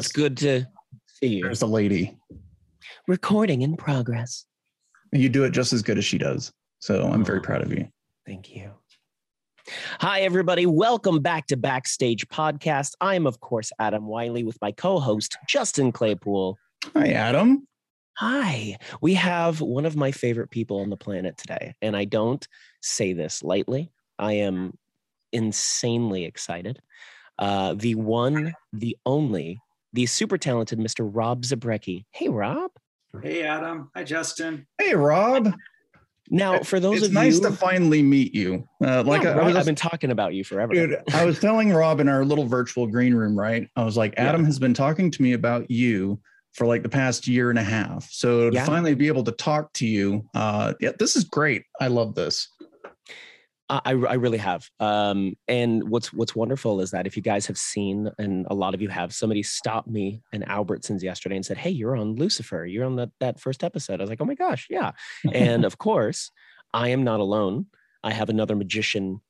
It's good to see you. There's the lady. Recording in progress. You do it just as good as she does. So I'm very proud of you. Thank you. Hi, everybody. Welcome back to Backstage Podcast. I am, of course, Adam Wylie with my co host, Justin Claypool. Hi, Adam. Hi. We have one of my favorite people on the planet today. And I don't say this lightly. I am insanely excited. Uh, the one, the only, the super talented Mr. Rob Zabrecky. Hey, Rob. Hey, Adam. Hi, Justin. Hey, Rob. Now, for those it's of nice you, nice to finally meet you. Uh, like Yeah, I, I right, was I've been talking about you forever. Dude, I was telling Rob in our little virtual green room, right? I was like, Yeah. Adam has been talking to me about you for like the past year and a half. So to Yeah. finally be able to talk to you, uh, yeah, this is great. I love this. I, I really have. Um, and what's what's wonderful is that if you guys have seen, and a lot of you have, somebody stopped me in Albertsons yesterday and said, "Hey, you're on Lucifer. You're on that that first episode." I was like, "Oh my gosh, yeah!" And of course, I am not alone. I have another magician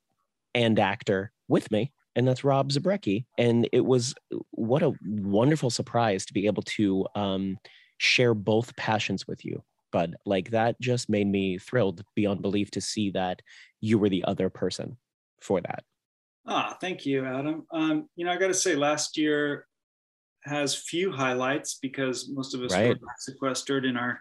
and actor with me, and that's Rob Zabrecky. And it was what a wonderful surprise to be able to um, share both passions with you. But like that just made me thrilled beyond belief to see that you were the other person for that. Ah, thank you, Adam. Um, you know, I got to say, last year has few highlights because most of us Right. were sequestered in our,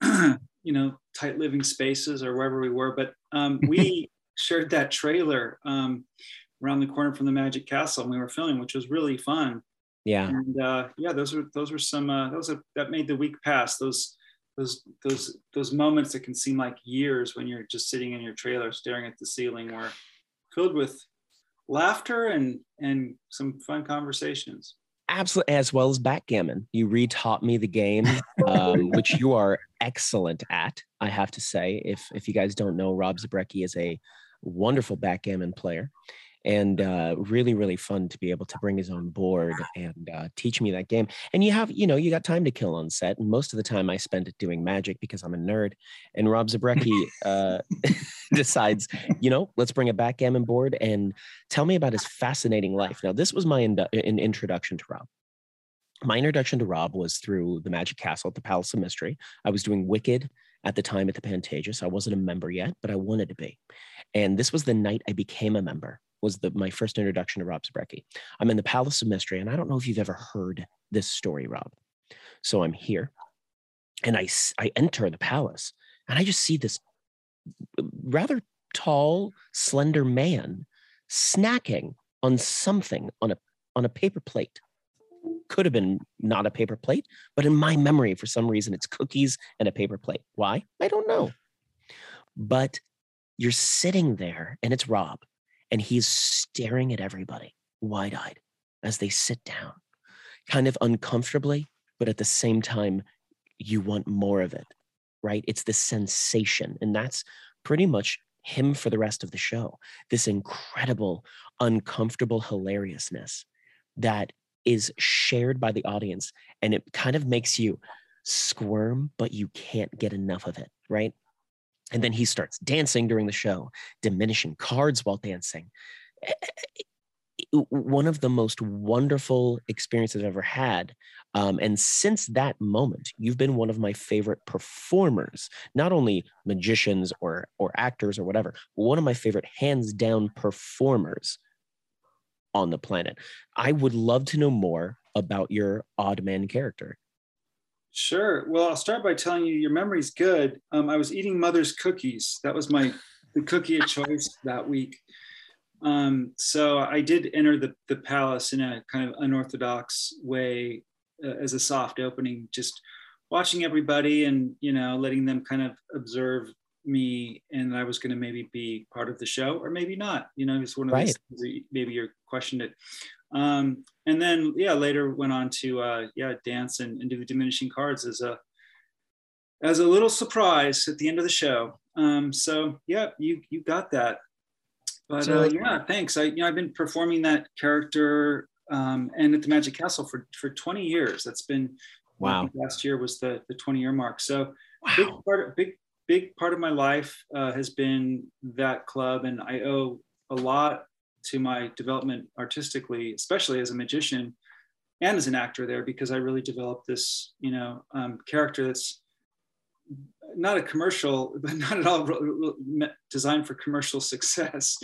you know, tight living spaces or wherever we were. But um, we shared that trailer um, around the corner from the Magic Castle, and we were filming, which was really fun. Yeah. and uh, yeah, those were those were some uh, that was a that made the week pass. Those those those those moments that can seem like years when you're just sitting in your trailer staring at the ceiling were filled with laughter and and some fun conversations. Absolutely, as well as backgammon. You retaught me the game, um, which you are excellent at. I have to say, if if you guys don't know, Rob Zabrecky is a wonderful backgammon player, and uh, really really fun to be able to bring his own board and uh, teach me that game. And you have, you know, you got time to kill on set, and most of the time I spend it doing magic because I'm a nerd. And Rob Zabrecky uh, decides, you know, let's bring a backgammon board and tell me about his fascinating life. Now, this was my indu- in introduction to Rob. My introduction to Rob was through the Magic Castle at the Palace of Mystery. I was doing Wicked at the time at the Pantages. I wasn't a member yet, but I wanted to be. And this was the night I became a member. Was the my first introduction to Rob Zabrecky. I'm in the Palace of Mystery, and I don't know if you've ever heard this story, Rob. So I'm here, and I, I enter the palace, and I just see this rather tall, slender man snacking on something on a on a paper plate. Could have been not a paper plate, but in my memory, for some reason, it's cookies and a paper plate. Why? I don't know. But you're sitting there, and it's Rob, and he's staring at everybody wide eyed as they sit down, kind of uncomfortably, but at the same time, you want more of it, right? It's the sensation. And that's pretty much him for the rest of the show. This incredible, uncomfortable hilariousness that is shared by the audience. And it kind of makes you squirm, but you can't get enough of it, right? And then he starts dancing during the show, diminishing cards while dancing. Eh, One of the most wonderful experiences I've ever had. Um, and since that moment, you've been one of my favorite performers, not only magicians or or actors or whatever, one of my favorite hands down performers on the planet. I would love to know more about your odd man character. Sure. Well, I'll start by telling you your memory's good. Um, I was eating mother's cookies. That was my the cookie of choice that week. Um, so I did enter the, the palace in a kind of unorthodox way uh, as a soft opening, just watching everybody and you know letting them kind of observe me, and I was going to maybe be part of the show or maybe not. You know, it's one of those Right. things that maybe you're questioned it. Um, and then yeah, later went on to uh, yeah dance and, and do the diminishing cards as a as a little surprise at the end of the show. Um, so yeah, you you got that. But So- uh, yeah, thanks. I you know I've been performing that character um, and at the Magic Castle for for 20 years. That's been Wow. last year was the the 20 year mark. So wow. big part of big big part of my life uh, has been that club, and I owe a lot to my development artistically, especially as a magician, and as an actor there because I really developed this, you know, um, character that's not a commercial, but not at all designed for commercial success,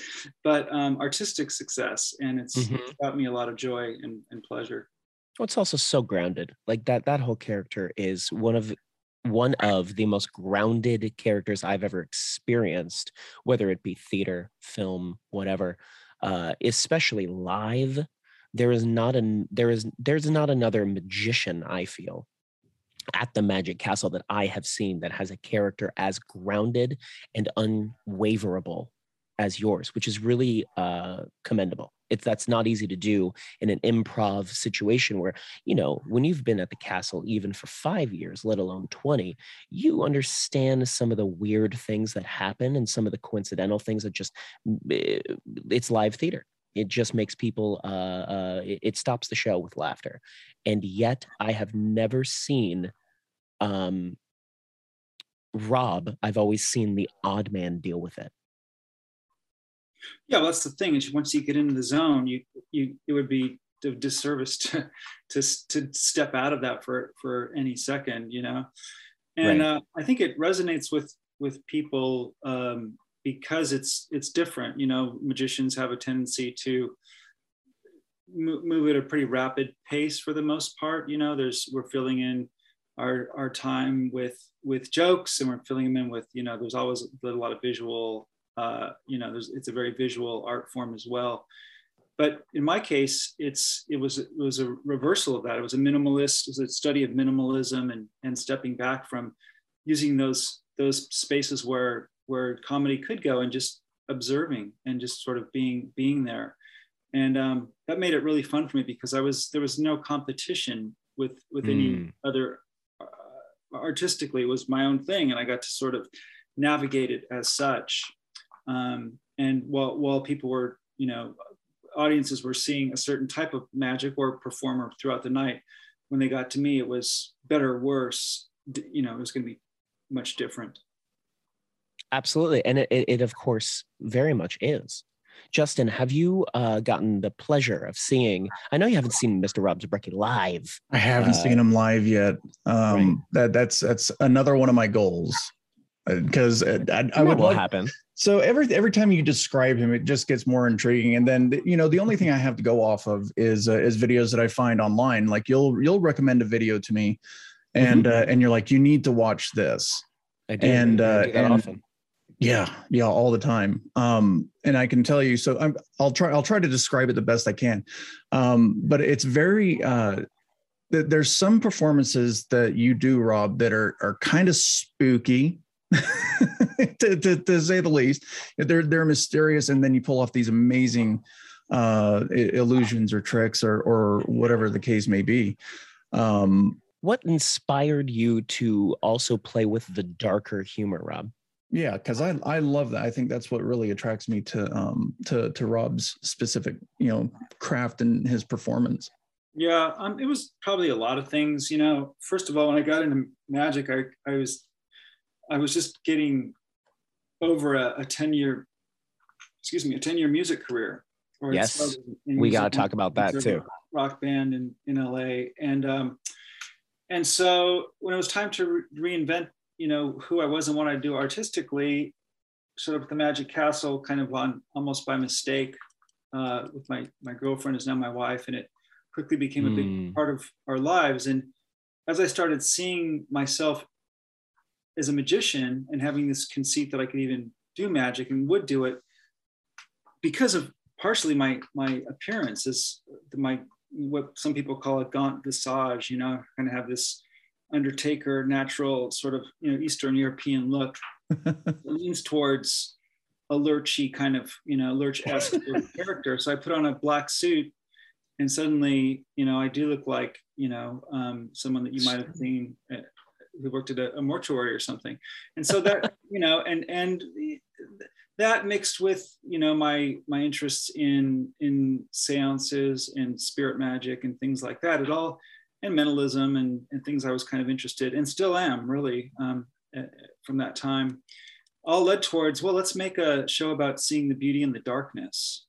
but um, artistic success, and it's mm-hmm. brought me a lot of joy and, and pleasure. Well, it's also so grounded. Like that, that whole character is one of one of the most grounded characters I've ever experienced, whether it be theater, film, whatever. Uh, especially live, there is not an there is there's not another magician I feel at the Magic Castle that I have seen that has a character as grounded and unwaverable as yours, which is really uh, commendable. It's that's not easy to do in an improv situation where you know when you've been at the castle even for five years, let alone twenty, you understand some of the weird things that happen and some of the coincidental things that just eh, it's live theater. It just makes people uh, uh, it, it stops the show with laughter, and yet I have never seen um, Rob. I've always seen the odd man deal with it yeah, well, that's the thing. Is once you get into the zone, you you it would be a disservice to to to step out of that for for any second, you know. And right. uh, I think it resonates with with people um, because it's it's different. You know, magicians have a tendency to move at a pretty rapid pace for the most part. You know, there's we're filling in our our time with with jokes and we're filling them in with you know there's always a lot of visual uh, you know, it's a very visual art form as well. But in my case, it's it was it was a reversal of that. It was a minimalist, it was a study of minimalism and and stepping back from using those those spaces where where comedy could go and just observing and just sort of being being there. And um, that made it really fun for me because I was there was no competition with with mm. any hmm. other uh, artistically. It was my own thing, and I got to sort of navigate it as such. Um, and while, while people were, you know, audiences were seeing a certain type of magic or performer throughout the night, when they got to me, it was better or worse. You know, it was going to be much different. Absolutely. And it, it, of course, very much is. Justin, have you uh, gotten the pleasure of seeing? I know you haven't seen Mr. Rob Zabrecky live. I haven't uh, seen him live yet. Um, right. That that's that's another one of my goals because uh, I, I, would will happen. So every every time you describe him, it just gets more intriguing. And then you know the only thing I have to go off of is uh, is videos that I find online. Like you'll you'll recommend a video to me, and mm-hmm. uh, and you're like you need to watch this. I do. And I do uh, and often. yeah, yeah, all the time. Um, and I can tell you. So I'm I'll try I'll try to describe it the best I can. Um, but it's very uh, there's some performances that you do, Rob, that are are kind of spooky. to, to, to, say the least. They're they're mysterious, and then you pull off these amazing uh, illusions or tricks or or whatever the case may be. Um, what inspired you to also play with the darker humor, Rob? Yeah, because I I love that. I think that's what really attracts me to um to to Rob's specific you know craft and his performance. Yeah, um, it was probably a lot of things. You know, first of all, when I got into magic, I I was I was just getting over a, a 10 year, excuse me, a 10 year music career. Yes, we got to talk about that too. Rock band in, in LA. And, um, and so when it was time to re- reinvent, you know, who I was and what I do artistically, sort of the Magic Castle kind of on almost by mistake uh, with my, my girlfriend is now my wife. And it quickly became a big mm. part of our lives. And as I started seeing myself as a magician and having this conceit that I could even do magic and would do it because of partially my my appearance is my what some people call a gaunt visage you know kind of have this undertaker natural sort of you know eastern european look leans towards a lurchy kind of you know lurch-esque character. So i put on a black suit and suddenly you know i do look like you know um, someone that you might have seen who worked at a, a mortuary or something. And so that, you know, and and that mixed with, you know, my my interests in in seances and spirit magic and things like that, it all and mentalism and, and things I was kind of interested and still am really um, from that time all led towards well let's make a show about seeing the beauty in the darkness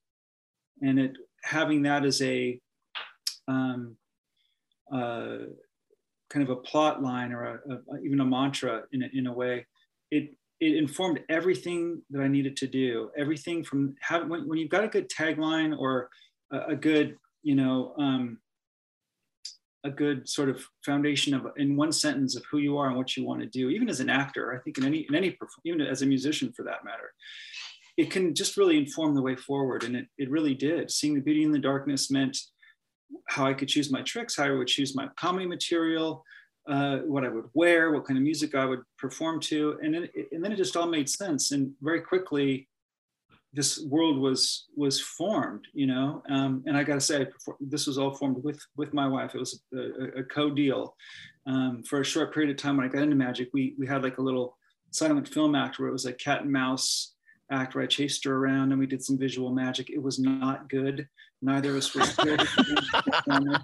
and it having that as a um, uh, kind of a plot line or a, a, even a mantra in a, in a way. It it informed everything that I needed to do. Everything from how when, when you've got a good tagline or a, a good you know um, a good sort of foundation of in one sentence of who you are and what you want to do even as an actor i think in any in any even as a musician for that matter it can just really inform the way forward and it, it really did seeing the beauty in the darkness meant how i could choose my tricks how i would choose my comedy material uh, what i would wear what kind of music i would perform to. And then, and then it just all made sense. And very quickly this world was was formed you know? Um, and i gotta say this was all formed with with my wife. It was a, a co-deal um, for a short period of time when i got into magic. We we had like a little silent film act where it was a cat and mouse act where i chased her around and we did some visual magic it was not good neither of us were good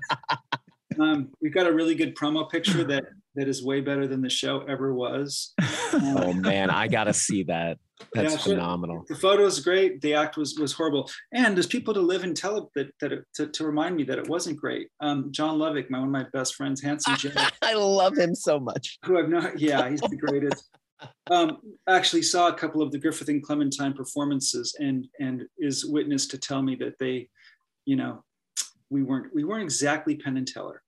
um, we've got a really good promo picture that that is way better than the show ever was. Um, oh man, I gotta see that. That's yeah, phenomenal. The photo is great. The act was was horrible, and there's people to live and tell that that it, to, to remind me that it wasn't great. Um, Jon Lovick, my one of my best friends, handsome. I love him so much. Who I've not, yeah, he's the greatest. Um, actually saw a couple of the Griffith and Clementine performances, and and is witness to tell me that they, you know, we weren't we weren't exactly Penn and Teller.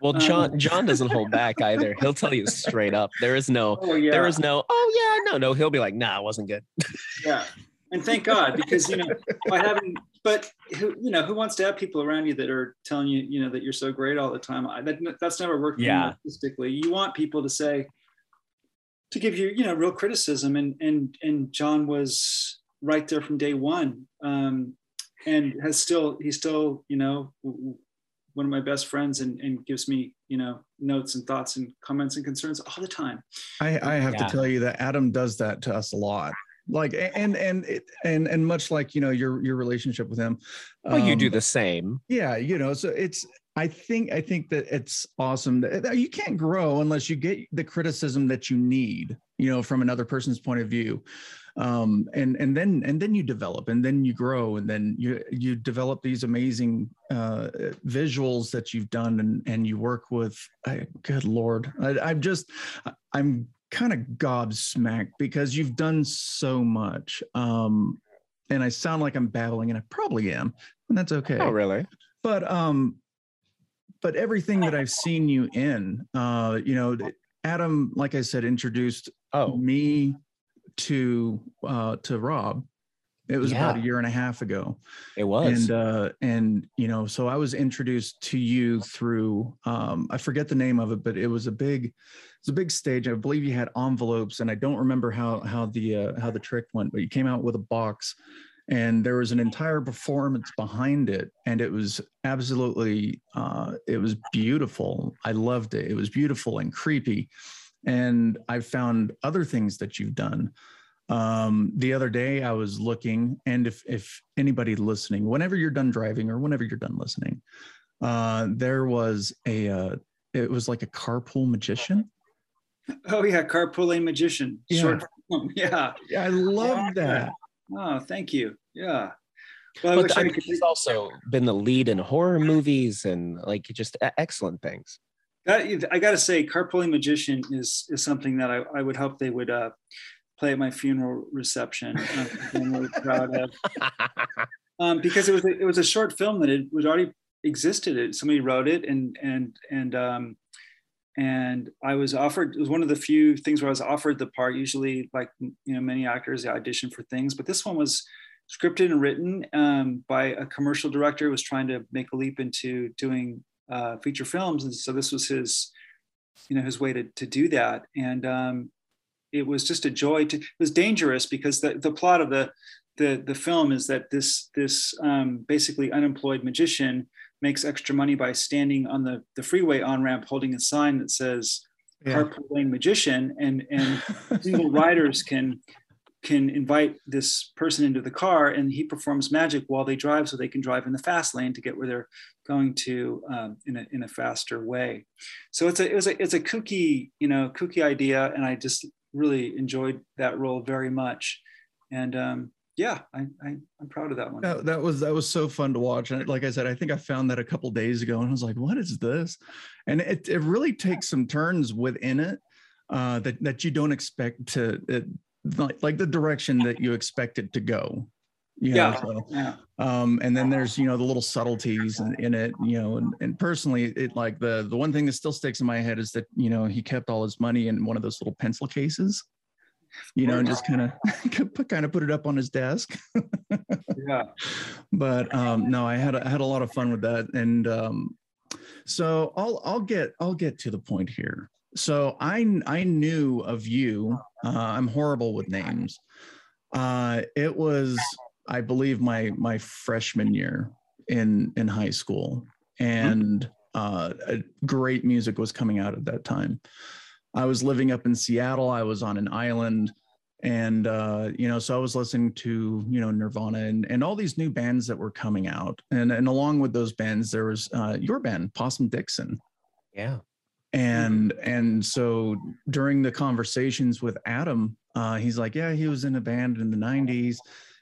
Well, John um, Jon doesn't hold back either. He'll tell you straight up. There is no oh, yeah. there is no oh yeah no no. He'll be like nah, it wasn't good. yeah, and thank God because you know by having but who you know who wants to have people around you that are telling you you know that you're so great all the time. I, that, that's never worked. Yeah, artistically, you want people to say to give you you know real criticism and and and Jon was right there from day one. Um, and has still he's still you know one of my best friends and, and gives me you know notes and thoughts and comments and concerns all the time i, I have yeah. to tell you that adam does that to us a lot like and and and and much like you know your your relationship with him well um, you do um, the same yeah you know so it's i think i think that it's awesome that you can't grow unless you get the criticism that you need you know from another person's point of view. Um, and and then and then you develop and then you grow and then you you develop these amazing uh, visuals that you've done and and you work with. I, good lord. I, i'm just i'm kind of gobsmacked because you've done so much. Um, and i sound like i'm babbling and i probably am and that's okay. Oh really? But um but everything that i've seen you in uh you know adam like i said introduced oh. me to uh, to Rob. It was yeah. about a year and a half ago. It was, and uh, and you know, so I was introduced to you through um, I forget the name of it, but it was a big, it's a big stage. I believe you had envelopes, and I don't remember how how the uh, how the trick went, but you came out with a box, and there was an entire performance behind it, and it was absolutely uh, it was beautiful. I loved it. It was beautiful and creepy and I've found other things that you've done. Um, the other day I was looking, and if if anybody listening, whenever you're done driving or whenever you're done listening, uh, there was a uh, it was like a carpool magician. Oh yeah, carpooling magician. Yeah. Short. Yeah. yeah I love that. Oh, thank you. Yeah. Well, but I, mean, he's also been the lead in horror movies and like just excellent things. I got to say, carpooling magician is is something that I, I would hope they would uh, play at my funeral reception. I'm really proud of um, because it was a, it was a short film that it was already existed. It, somebody wrote it, and and and um, and I was offered. It was one of the few things where I was offered the part. Usually, like you know, many actors they audition for things, but this one was scripted and written um, by a commercial director who was trying to make a leap into doing uh, feature films, and so this was his, you know, his way to to do that. And um, it was just a joy. To, it was dangerous because the the plot of the the the film is that this this um, basically unemployed magician makes extra money by standing on the the freeway on ramp holding a sign that says yeah. carpool lane magician and and single riders can can invite this person into the car and he performs magic while they drive so they can drive in the fast lane to get where they're going to um, in, a, in a faster way so it's a, it was a it's a kooky you know kooky idea and i just really enjoyed that role very much and um, yeah, I, I am proud of that one. That, that was that was so fun to watch. And like I said, I think I found that a couple days ago, and I was like, "What is this?" And it it really takes some turns within it uh, that that you don't expect to like, like the direction that you expect it to go. You know, yeah. so, yeah. um, and then there's you know the little subtleties in, in it you know and, and personally it like the the one thing that still sticks in my head is that you know he kept all his money in one of those little pencil cases you know and just kind of kind of put it up on his desk yeah but um no i had i had a lot of fun with that and um so i'll i'll get i'll get to the point here so i i knew of you uh, i'm horrible with names uh it was I believe my my freshman year in in high school, and uh, great music was coming out at that time. I was living up in Seattle. I was on an island, and uh, you know, so I was listening to you know Nirvana and and all these new bands that were coming out, and and along with those bands, there was uh, your band, Possum Dixon. Yeah. And and so during the conversations with Adam, uh, he's like, yeah, he was in a band in the '90s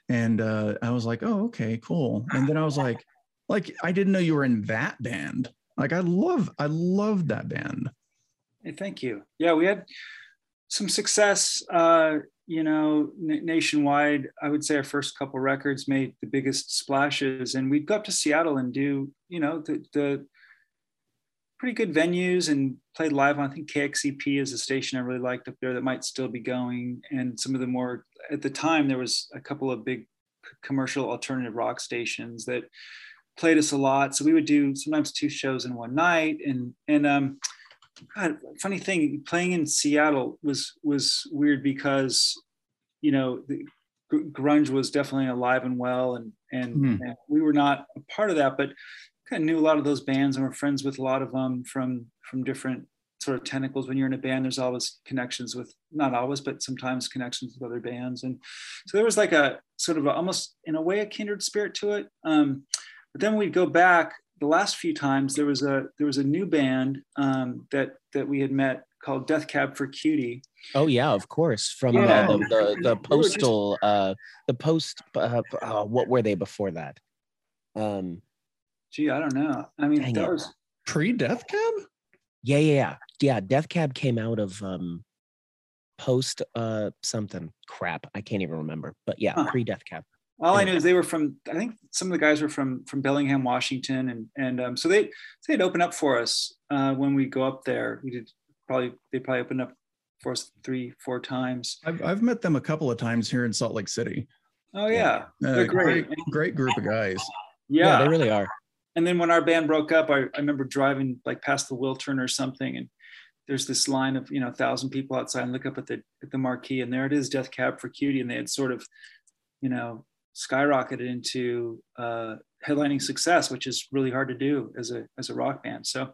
and uh, I was like, oh, okay, cool. And then I was like, like I didn't know you were in that band. Like I love, I love that band. Hey, thank you. Yeah, we had some success. Uh, you know, n- nationwide. I would say our first couple records made the biggest splashes, and we'd go up to Seattle and do, you know, the the pretty good venues and played live on. I think KXCP is a station I really liked up there that might still be going, and some of the more at the time there was a couple of big commercial alternative rock stations that played us a lot. So we would do sometimes two shows in one night, and and um, God, funny thing, playing in Seattle was was weird because you know the grunge was definitely alive and well, and and, mm. and we were not a part of that, but kind of knew a lot of those bands and were friends with a lot of them from from different sort of tentacles. When you're in a band there's always connections with not always but sometimes connections with other bands. And so there was like a sort of a, almost in a way a kindred spirit to it. Um, but then we'd go back the last few times there was a there was a new band um, that that we had met called death cab for cutie. Oh yeah of course from yeah. the, the, the, postal uh the post uh, uh, what were they before that? Um gee, I don't know. I mean, Dang that it. was pre Death Cab. Yeah, yeah, yeah, yeah. Death Cab came out of um post uh something crap. I can't even remember, but yeah, huh. pre Death Cab. All I know is they were from. I think some of the guys were from from Bellingham, Washington, and and um, so they they'd open up for us uh, when we go up there. We did probably they probably opened up for us three four times. I've I've met them a couple of times here in Salt Lake City. Oh yeah, yeah. Uh, great. great great group of guys. Yeah. yeah, they really are and then when our band broke up, I, I remember driving like past the Wiltern or something, and there's this line of you know a thousand people outside, and look up at the at the marquee, and there it is, Death Cab for Cutie, and they had sort of, you know, skyrocketed into uh, headlining success, which is really hard to do as a as a rock band. So,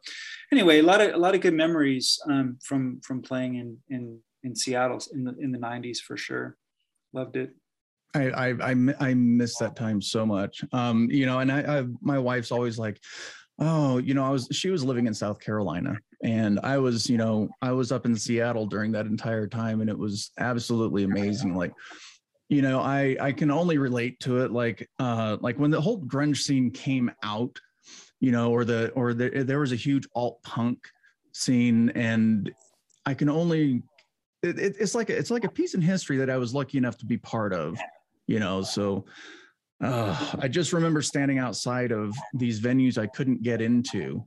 anyway, a lot of a lot of good memories um, from from playing in in in Seattle in the in the '90s for sure. Loved it. I, I I I miss that time so much. Um, you know, and I, I my wife's always like, oh, you know, I was she was living in South Carolina, and I was, you know, I was up in Seattle during that entire time, and it was absolutely amazing. Like, you know, I I can only relate to it like uh like when the whole grunge scene came out, you know, or the or the, there was a huge alt punk scene, and I can only it, it, it's like a, it's like a piece in history that I was lucky enough to be part of you know so uh, i just remember standing outside of these venues i couldn't get into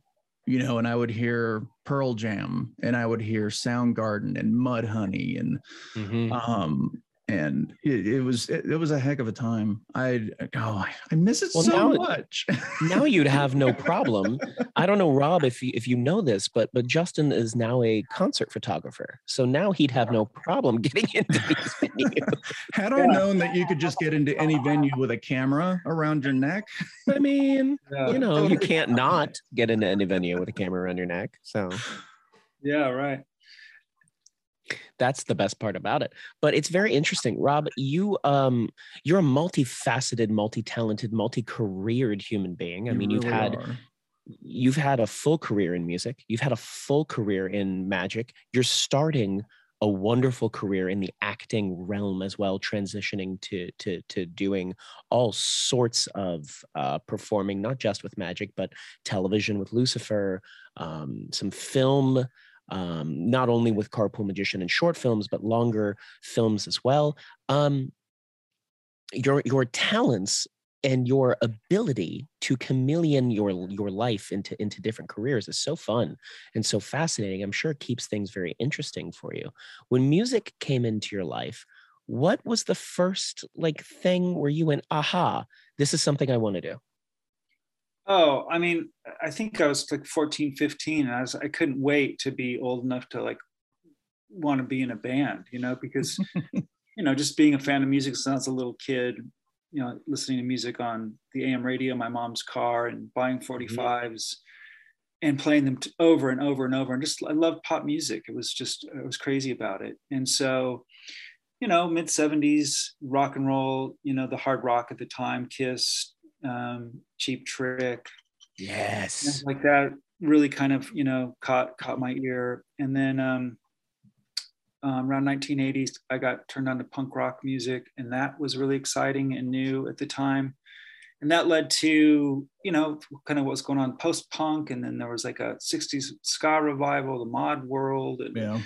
you know and i would hear pearl jam and i would hear soundgarden and mudhoney and mm-hmm. um and it, it was it, it, was a heck of a time. Oh, I oh I miss it well, so now, much. now you'd have no problem. I don't know, Rob, if you if you know this, but but Justin is now a concert photographer, so now he'd have no problem getting into these venues. Had I known that you could just get into any venue with a camera around your neck, I mean, yeah. you know, you can't not get into any venue with a camera around your neck. So, yeah, right that's the best part about it but it's very interesting rob you um you're a multifaceted multi-talented multi-careered human being i mean you've had are. you've had a full career in music you've had a full career in magic you're starting a wonderful career in the acting realm as well, transitioning to to to doing all sorts of uh, performing, not just with magic, but television with Lucifer, um, some film. Um, not only with Carpool Magician and short films, but longer films as well. Um, your your talents and your ability to chameleon your your life into into different careers is so fun and so fascinating. I'm sure it keeps things very interesting for you. When music came into your life what was the first like thing where you went aha this is something i want to do oh i mean i think i was like 14 15 and i was i couldn't wait to be old enough to like want to be in a band you know because you know just being a fan of music since I was a little kid you know listening to music on the am radio my mom's car and buying 45s mm-hmm. and playing them t- over and over and over and just i loved pop music it was just i was crazy about it and so you know mid 70s rock and roll you know the hard rock at the time kiss um, cheap trick yes like that really kind of you know caught caught my ear and then um um, around 1980s, I got turned on to punk rock music, and that was really exciting and new at the time. And that led to, you know, kind of what's going on post punk. And then there was like a 60s ska revival, the mod world. And, yeah.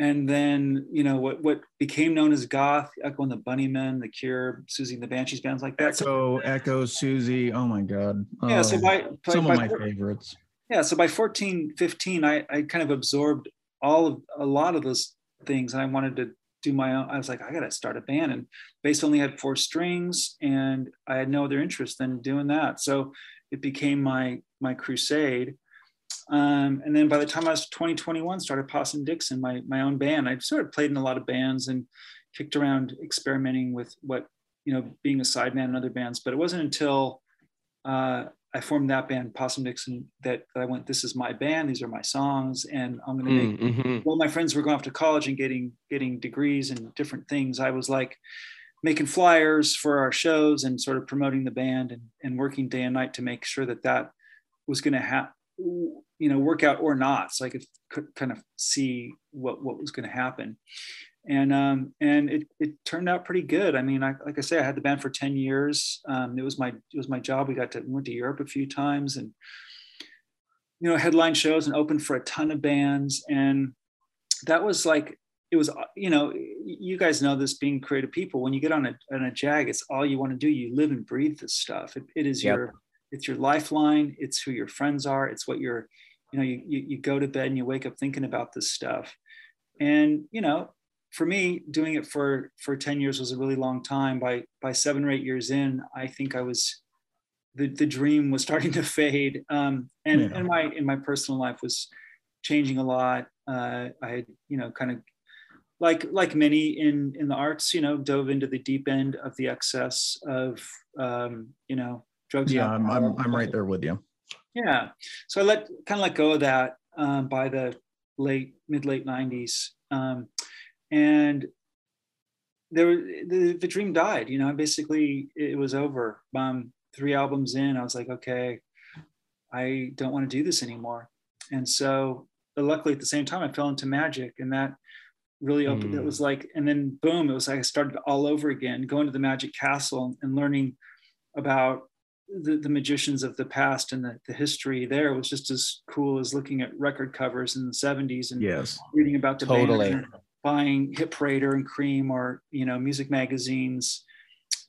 And then, you know, what, what became known as goth, Echo and the Bunnymen, The Cure, Siouxsie and the Banshees, bands like that. Echo, so, Echo, Siouxsie. Oh my God. Yeah. so oh, by, by some by, of my favorites. Yeah. So by 14, 15, I, I kind of absorbed all of a lot of those things and I wanted to do my own. I was like, I got to start a band. And bass only had four strings and I had no other interest than doing that. So it became my, my crusade. Um, and then by the time I was 2021, started Possum Dixon, my, my own band. I sort of played in a lot of bands and kicked around experimenting with what, you know, being a sideman in other bands. But it wasn't until uh, I formed that band, Possum Dixon, that, that I went, this is my band, these are my songs, and I'm gonna make mm-hmm. well, my friends were going off to college and getting getting degrees and different things. I was like making flyers for our shows and sort of promoting the band and, and working day and night to make sure that that was going to have you know work out or not so i could, could kind of see what what was going to happen and um, and it, it turned out pretty good. I mean, I, like I say, I had the band for ten years. Um, it was my it was my job. We got to we went to Europe a few times, and you know, headline shows and opened for a ton of bands. And that was like it was. You know, you guys know this being creative people. When you get on a on a jag, it's all you want to do. You live and breathe this stuff. it, it is yep. your it's your lifeline. It's who your friends are. It's what you're. You know, you, you you go to bed and you wake up thinking about this stuff. And you know, for me, doing it for for 10 years was a really long time. By by seven or eight years in, I think I was the the dream was starting to fade. Um, and, yeah. and my in my personal life was changing a lot. Uh, I had, you know, kind of like like many in in the arts, you know, dove into the deep end of the excess of um, you know, drugs. Yeah, I'm, I'm I'm right there with you. Yeah. So I let kind of let go of that um, by the late mid late 90s. Um, and there the, the dream died you know basically it was over um, three albums in i was like okay i don't want to do this anymore and so luckily at the same time i fell into magic and that really opened mm. it was like and then boom it was like i started all over again going to the magic castle and learning about the, the magicians of the past and the, the history there was just as cool as looking at record covers in the 70s and yes reading about the totally band buying Hit Parader and Creem or you know music magazines,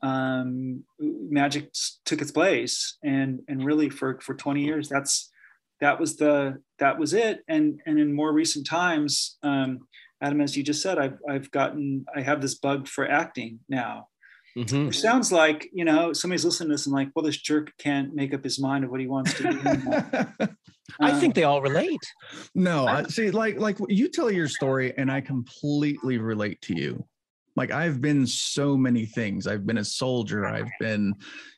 um, magic took its place, and and really for for 20 years that's that was the that was it. And and in more recent times, um, Adam, as you just said, I've I've gotten I have this bug for acting now. Mm-hmm. Which sounds like you know somebody's listening to this and like, well, this jerk can't make up his mind of what he wants to do. I think they all relate. No, I, see, like like you tell your story, and I completely relate to you. Like I've been so many things. I've been a soldier. I've been,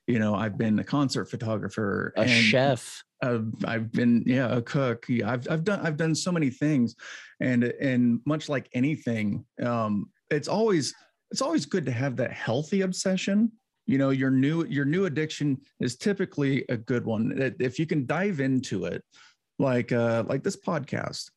you know, I've been a concert photographer, a chef. I've, I've been yeah a cook. Yeah, I've I've done I've done so many things, and and much like anything, um, it's always it's always good to have that healthy obsession you know your new your new addiction is typically a good one if you can dive into it like uh like this podcast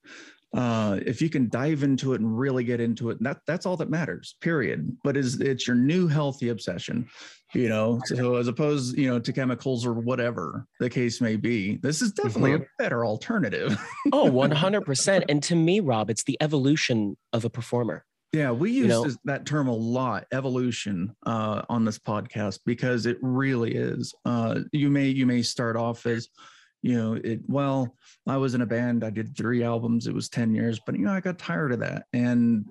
uh, if you can dive into it and really get into it, that that's all that matters. Period. But is it's your new healthy obsession, you know? So as opposed, you know, to chemicals or whatever the case may be, this is definitely mm-hmm. a better alternative. oh oh, one hundred percent. And to me, Rob, it's the evolution of a performer. Yeah, we use you know, that term a lot, evolution, uh, on this podcast because it really is. Uh, you may you may start off as you know it well i was in a band i did three albums it was 10 years but you know i got tired of that and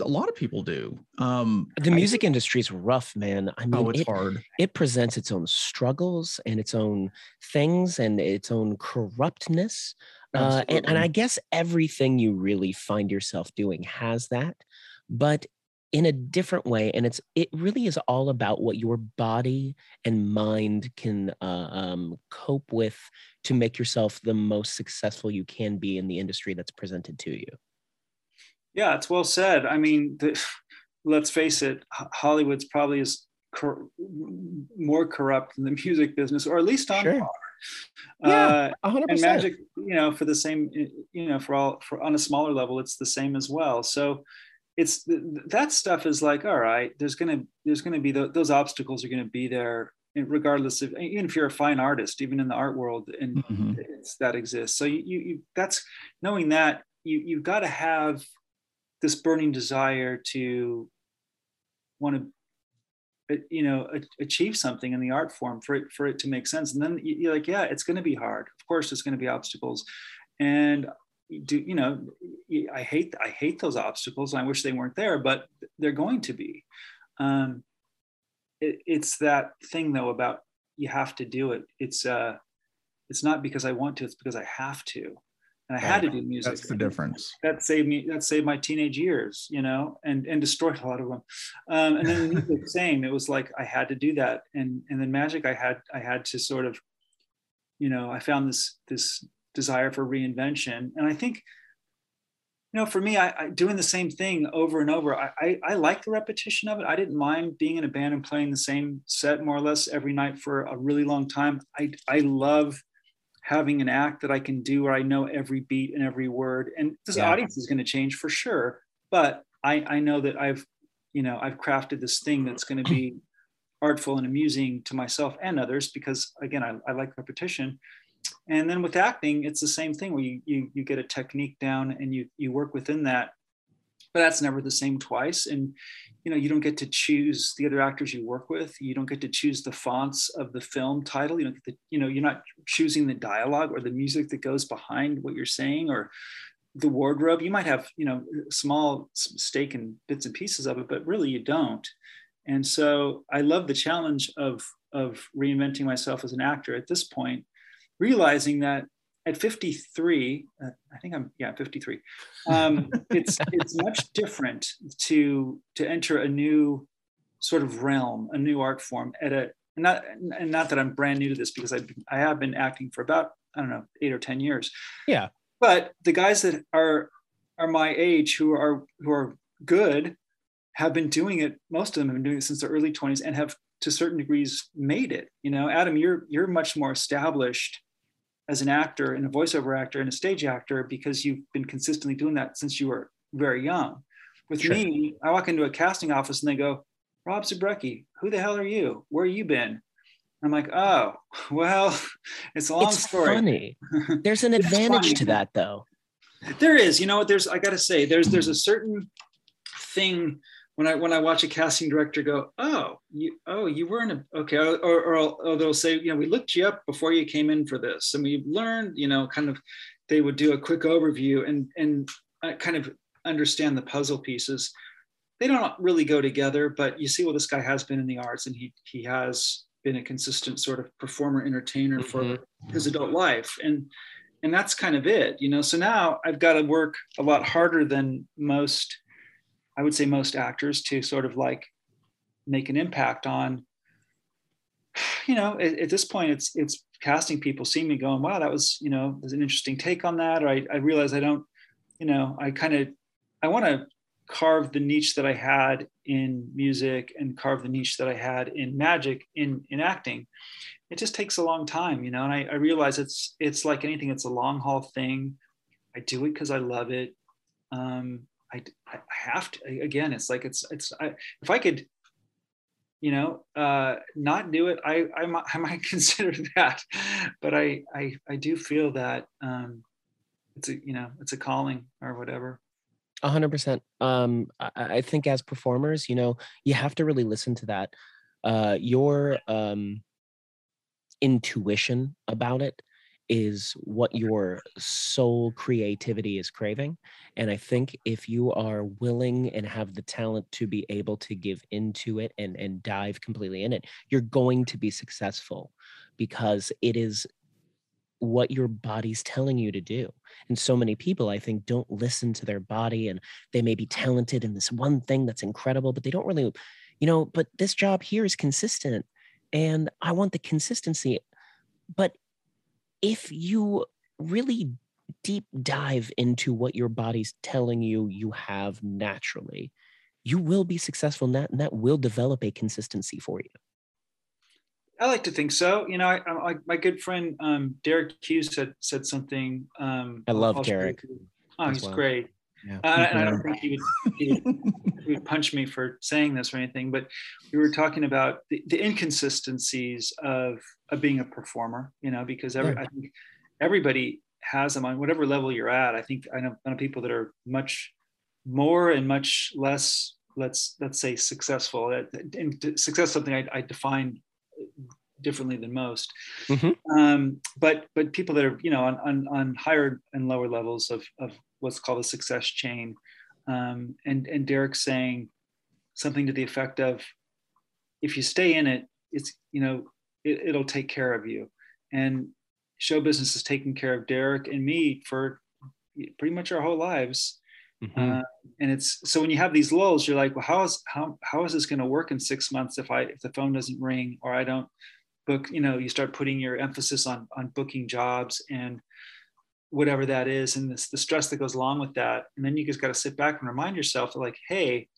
a lot of people do. Um the music I, industry is rough man. I mean oh, it's it, hard. it presents its own struggles and its own things and its own corruptness uh, and, and i guess everything you really find yourself doing has that but in a different way and it's it really is all about what your body and mind can uh, um, cope with to make yourself the most successful you can be in the industry that's presented to you. Yeah it's well said. I mean the, let's face it hollywood's probably is cor- more corrupt than the music business or at least on sure. par yeah, 100%. Uh, and magic you know for the same you know for all for on a smaller level it's the same as well so it's that stuff is like all right there's gonna there's gonna be the, those obstacles are gonna be there regardless of even if you're a fine artist even in the art world and mm-hmm. that exists so you, you that's knowing that you you've got to have this burning desire to want to you know achieve something in the art form for it for it to make sense. And then you're like yeah it's going to be hard. Of course there's going to be obstacles. And do you know i hate i hate those obstacles. I wish they weren't there but they're going to be. Um, it, it's that thing though about you have to do it. It's uh it's not because i want to it's because i have to and i had to do music that's the difference that saved me that saved my teenage years you know and and destroyed a lot of them um, and then the same it was like i had to do that and and then magic i had i had to sort of you know i found this this desire for reinvention. And I think, you know, for me, I, I doing the same thing over and over. I, I, I like the repetition of it. I didn't mind being in a band and playing the same set more or less every night for a really long time. I I love having an act that I can do where I know every beat and every word. And this yeah. audience is going to change for sure. But I, I know that I've, you know, I've crafted this thing that's going to be artful and amusing to myself and others because again, I, I like repetition and then with acting it's the same thing where you, you, you get a technique down and you you work within that but that's never the same twice. And you know you don't get to choose the other actors you work with. You don't get to choose the fonts of the film title. You don't you know you're not choosing the dialogue or the music that goes behind what you're saying or the wardrobe. You might have you know small stake in bits and pieces of it but really you don't. And so i love the challenge of of reinventing myself as an actor at this point realizing that at 53, uh, I think I'm yeah 53. Um, it's it's much different to to enter a new sort of realm, a new art form at a not and not that I'm brand new to this because I I have been acting for about I don't know eight or ten years. Yeah. But the guys that are are my age who are who are good have been doing it. Most of them have been doing it since the early 20s and have to certain degrees made it. You know, Adam, you're you're much more established as an actor and a voiceover actor and a stage actor because you've been consistently doing that since you were very young. With sure. me, I walk into a casting office and they go, Rob Zabrecky, who the hell are you? Where have you been? I'm like, oh, well, it's a long it's story. Funny. There's an advantage to that though. There is, you know what? There's, I gotta say, there's there's a certain thing when I when I watch a casting director go, oh, you oh you weren't a, okay, or, or, or they'll say, you know, we looked you up before you came in for this, and we learned, you know, kind of, they would do a quick overview and and kind of understand the puzzle pieces. They don't really go together, but you see, well, this guy has been in the arts, and he he has been a consistent sort of performer entertainer mm-hmm. for his adult life, and and that's kind of it, you know. So now I've got to work a lot harder than most I would say most actors to sort of like make an impact on, you know, at, at, this point it's it's casting people seeing me going, wow, that was, you know, there's an interesting take on that. Or I, I realize I don't, you know, I kind of I want to carve the niche that I had in music and carve the niche that I had in magic in in acting. It just takes a long time, you know, and I, I realize it's it's like anything, it's a long haul thing. I do it because I love it. Um, I, I have to, again, it's like, it's, it's, I, if I could, you know, uh, not do it, I, I might, I might consider that, but I, I, I do feel that, um, it's a, you know, it's a calling or whatever. A hundred percent. Um, I, I think as performers, you know, you have to really listen to that. Uh, your um, intuition about it is what your soul creativity is craving. And I think if you are willing and have the talent to be able to give into it and, and dive completely in it, you're going to be successful because it is what your body's telling you to do. And so many people, I think, don't listen to their body and they may be talented in this one thing that's incredible, but they don't really, you know, but this job here is consistent and I want the consistency. But if you really deep dive into what your body's telling you you have naturally, you will be successful in that and that will develop a consistency for you. I like to think so. You know, I, I, my good friend um, Derek Hughes said said something. Um, I love Derek. Oh, he's well. great. Yeah. Uh, and I don't think he would, he, would, he would, punch me for saying this or anything, but we were talking about the, the inconsistencies of, of being a performer, you know, because every, yeah. I think everybody has them on whatever level you're at. I think I know, I know people that are much more and much less, let's, let's say successful. And success something I, I define differently than most. Mm-hmm. Um, but but people that are you know on, on, on higher and lower levels of, of what's called a success chain, um, and and Derek saying something to the effect of, if you stay in it, it's you know it, it'll take care of you, and show business has taken care of Derek and me for pretty much our whole lives. Mm-hmm. Uh, and it's so when you have these lulls, you're like, well, how is how how is this going to work in six months if I if the phone doesn't ring or I don't book? You know, you start putting your emphasis on on booking jobs and whatever that is, and this the stress that goes along with that. And then you just got to sit back and remind yourself, like, hey,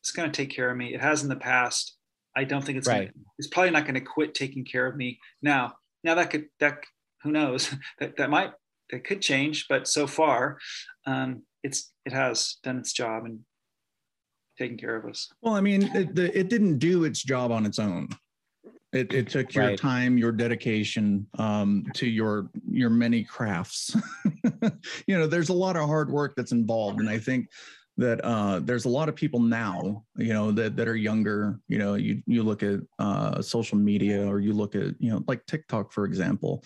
it's going to take care of me. It has in the past. I don't think it's right. Gonna, it's probably not going to quit taking care of me now. Now that could that who knows that that might that could change, but so far, um, it's it has done its job and taken care of us. Well, I mean, it, the, it didn't do its job on its own. It, it took your right. time, your dedication um, to your your many crafts. you know, there's a lot of hard work that's involved, and I think that uh, there's a lot of people now, you know, that that are younger. You know, you you look at uh, social media, or you look at you know, like TikTok, for example.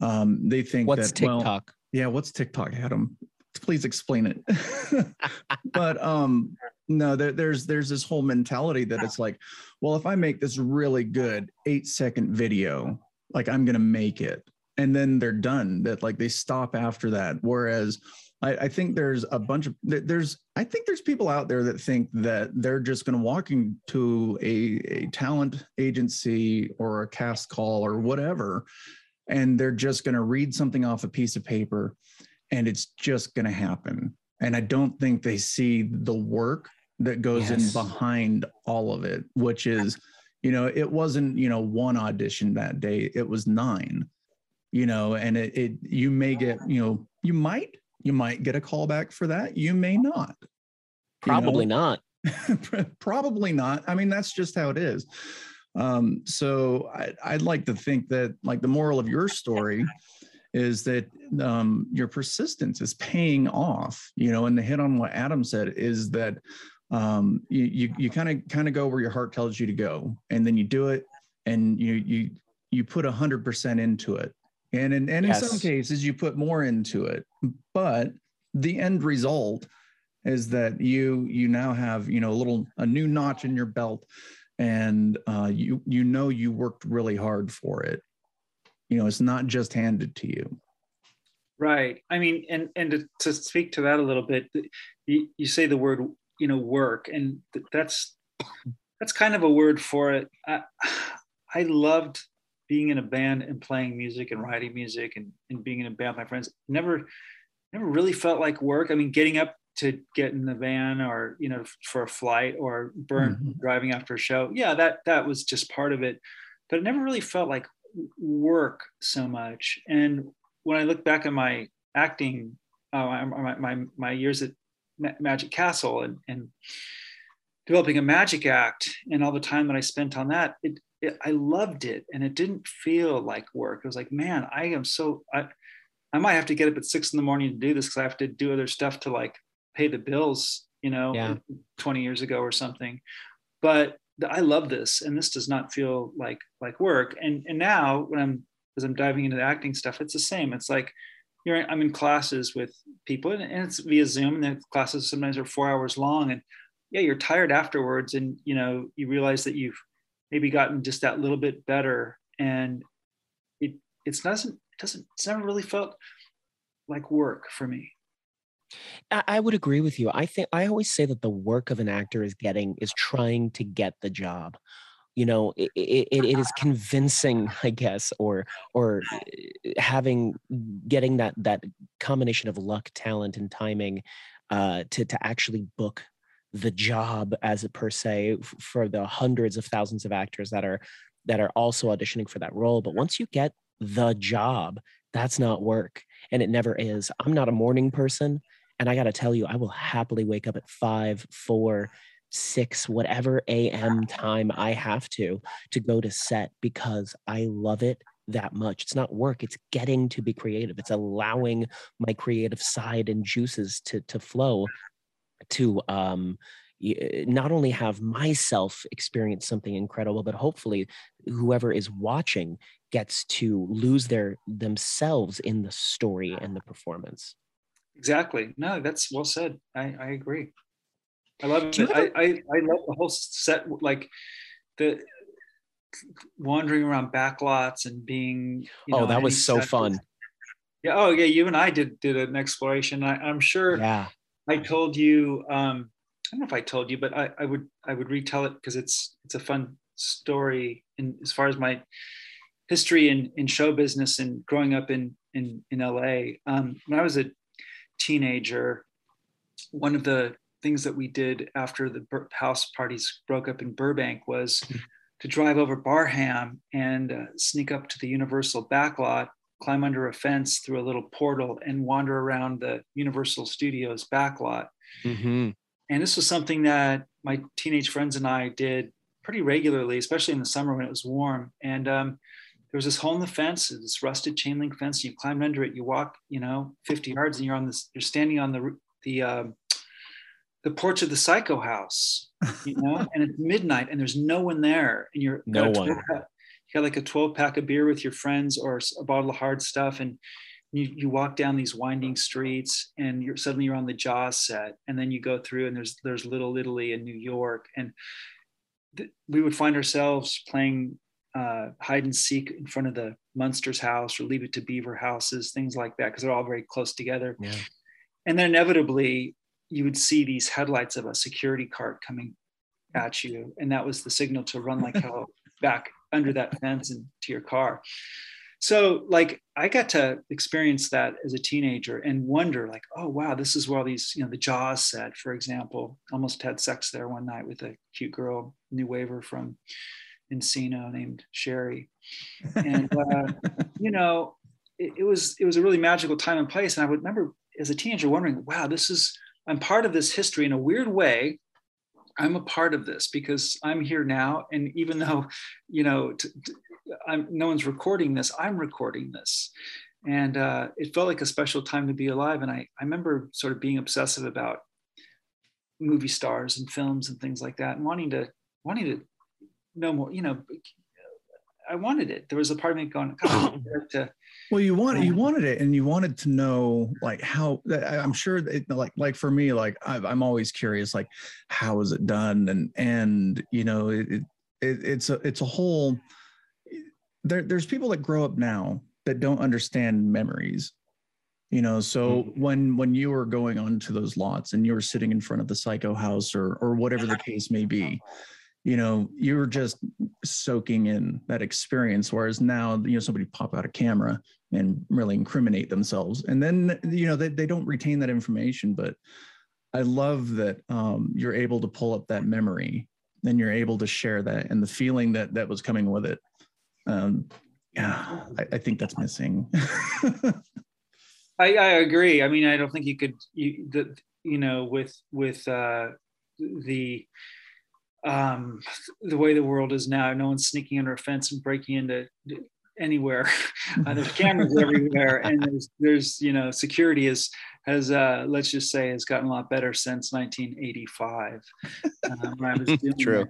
Um, they think what's that, TikTok? Well, yeah, what's TikTok, Adam? please explain it but um no there, there's there's this whole mentality that it's like well if i make this really good eight second video like i'm gonna make it. And then they're done that like they stop after that. Whereas I, I think there's a bunch of there's I think there's people out there that think that they're just going to walk into a, a talent agency or a cast call or whatever, and they're just going to read something off a piece of paper and it's just going to happen. And I don't think they see the work that goes yes. in behind all of it, which is, you know, it wasn't, you know, one audition that day, it was nine, you know, and it, it you may get, you know, you might, you might get a call back for that. You may not. Probably you know? not. Probably not. I mean, that's just how it is. Um, so I, I'd like to think that, like, the moral of your story is that um, your persistence is paying off you know and the hit on what adam said is that um, you you kind of kind of go where your heart tells you to go and then you do it and you you you put a hundred percent into it. And in, and yes. in some cases you put more into it. But the end result is that you you now have you know a little a new notch in your belt and uh, you you know you worked really hard for it. You know it's not just handed to you. Right. I mean and and to, to speak to that a little bit you, you say the word you know work. And that's that's kind of a word for it. I, I loved being in a band and playing music and writing music and, and being in a band with my friends. Never never really felt like work. I mean getting up to get in the van or you know for a flight or burn mm-hmm. driving after a show. Yeah that that was just part of it. But it never really felt like work so much. And when I look back at my acting uh, my, my, my years at Magic Castle and, and developing a magic act and all the time that I spent on that, it, it, I loved it and it didn't feel like work. It was like, man, I am so, I, I might have to get up at six in the morning to do this because I have to do other stuff to like pay the bills, you know, yeah. 20 years ago or something. But I love this and this does not feel like like work. And and now when I'm as I'm diving into the acting stuff, it's the same. It's like you're I'm in classes with people and, it's via Zoom and the classes sometimes are four hours long and yeah, you're tired afterwards and you know you realize that you've maybe gotten just that little bit better and it it doesn't it doesn't it's never really felt like work for me I would agree with you. I think I always say that the work of an actor is getting is trying to get the job. You know, it, it, it is convincing, I guess, or or eh, having getting that that combination of luck, talent, and timing uh, to to actually book the job as a per se for the hundreds of thousands of actors that are that are also auditioning for that role. But once you get the job that's not work and it never is. I'm not a morning person and i got to tell you i will happily wake up at five four six whatever am time i have to to go to set because i love it that much it's not work it's getting to be creative it's allowing my creative side and juices to to flow to um, not only have myself experience something incredible, but hopefully whoever is watching gets to lose their themselves in the story and the performance. Exactly. No, that's well said. I, I agree. I love it. I, I, I love the whole set, like the wandering around backlots and being. You oh, know, oh, that was so fun. Yeah. Oh, yeah. You and I did did an exploration. I, am sure. Yeah. I told you, um, I don't know if I told you, but I, I would I would retell it because it's it's a fun story in as far as my history in, in show business and growing up in in, in LA. Um, when I was a teenager, one of the things that we did after the house parties broke up in Burbank was hmm. to drive over Barham and uh, sneak up to the Universal backlot climb under a fence through a little portal and wander around the Universal Studios backlot. Mm-hmm. And this was something that my teenage friends and I did pretty regularly, especially in the summer when it was warm. And um, there was this hole in the fence, this rusted chain link fence. You climb under it, you walk, you know, 50 yards, and you're on this. You're standing on the the uh, the porch of the Psycho House, you know, and it's midnight, and there's no one there, and you're no one you got like a 12 pack of beer with your friends or a bottle of hard stuff and you, you walk down these winding streets and you're suddenly you're on the jaws set and then you go through and there's there's little italy in new york and th- we would find ourselves playing uh, hide and seek in front of the munsters house or leave it to beaver houses things like that because they're all very close together yeah. and then inevitably you would see these headlights of a security cart coming at you and that was the signal to run like hell back under that fence and to your car. So like I got to experience that as a teenager and wonder like, oh wow, this is where all these, you know, the Jaws set, for example, almost had sex there one night with a cute girl, new waiver from Encino named Sherry. And uh, you know, it, it was it was a really magical time and place. And I would remember as a teenager wondering, wow, this is I'm part of this history in a weird way I'm a part of this because I'm here now. And even though, you know, t- t- no one's recording this, I'm recording this. And uh, it felt like a special time to be alive. And I, I remember sort of being obsessive about movie stars and films and things like that and wanting to, wanting to know more, you know, I wanted it. There was a part of me going, to, well, you wanted you wanted it, and you wanted to know like how. I'm sure that like like for me, like I'm always curious, like how is it done, and and you know it, it it's a it's a whole. There there's people that grow up now that don't understand memories, you know. So mm-hmm. when when you were going onto those lots and you were sitting in front of the psycho house or or whatever the case may be you know you were just soaking in that experience whereas now you know somebody pop out a camera and really incriminate themselves. And then you know they, they don't retain that information but i love that um, you're able to pull up that memory and you're able to share that and the feeling that that was coming with it. Um, yeah I, I think that's missing. I, I agree. I mean, I don't think you could you the you know with with uh, the um, the way the world is now, no one's sneaking under a fence and breaking into anywhere. Uh, there's cameras everywhere, and there's there's you know security is has uh, let's just say has gotten a lot better since 1985 um, when I was True.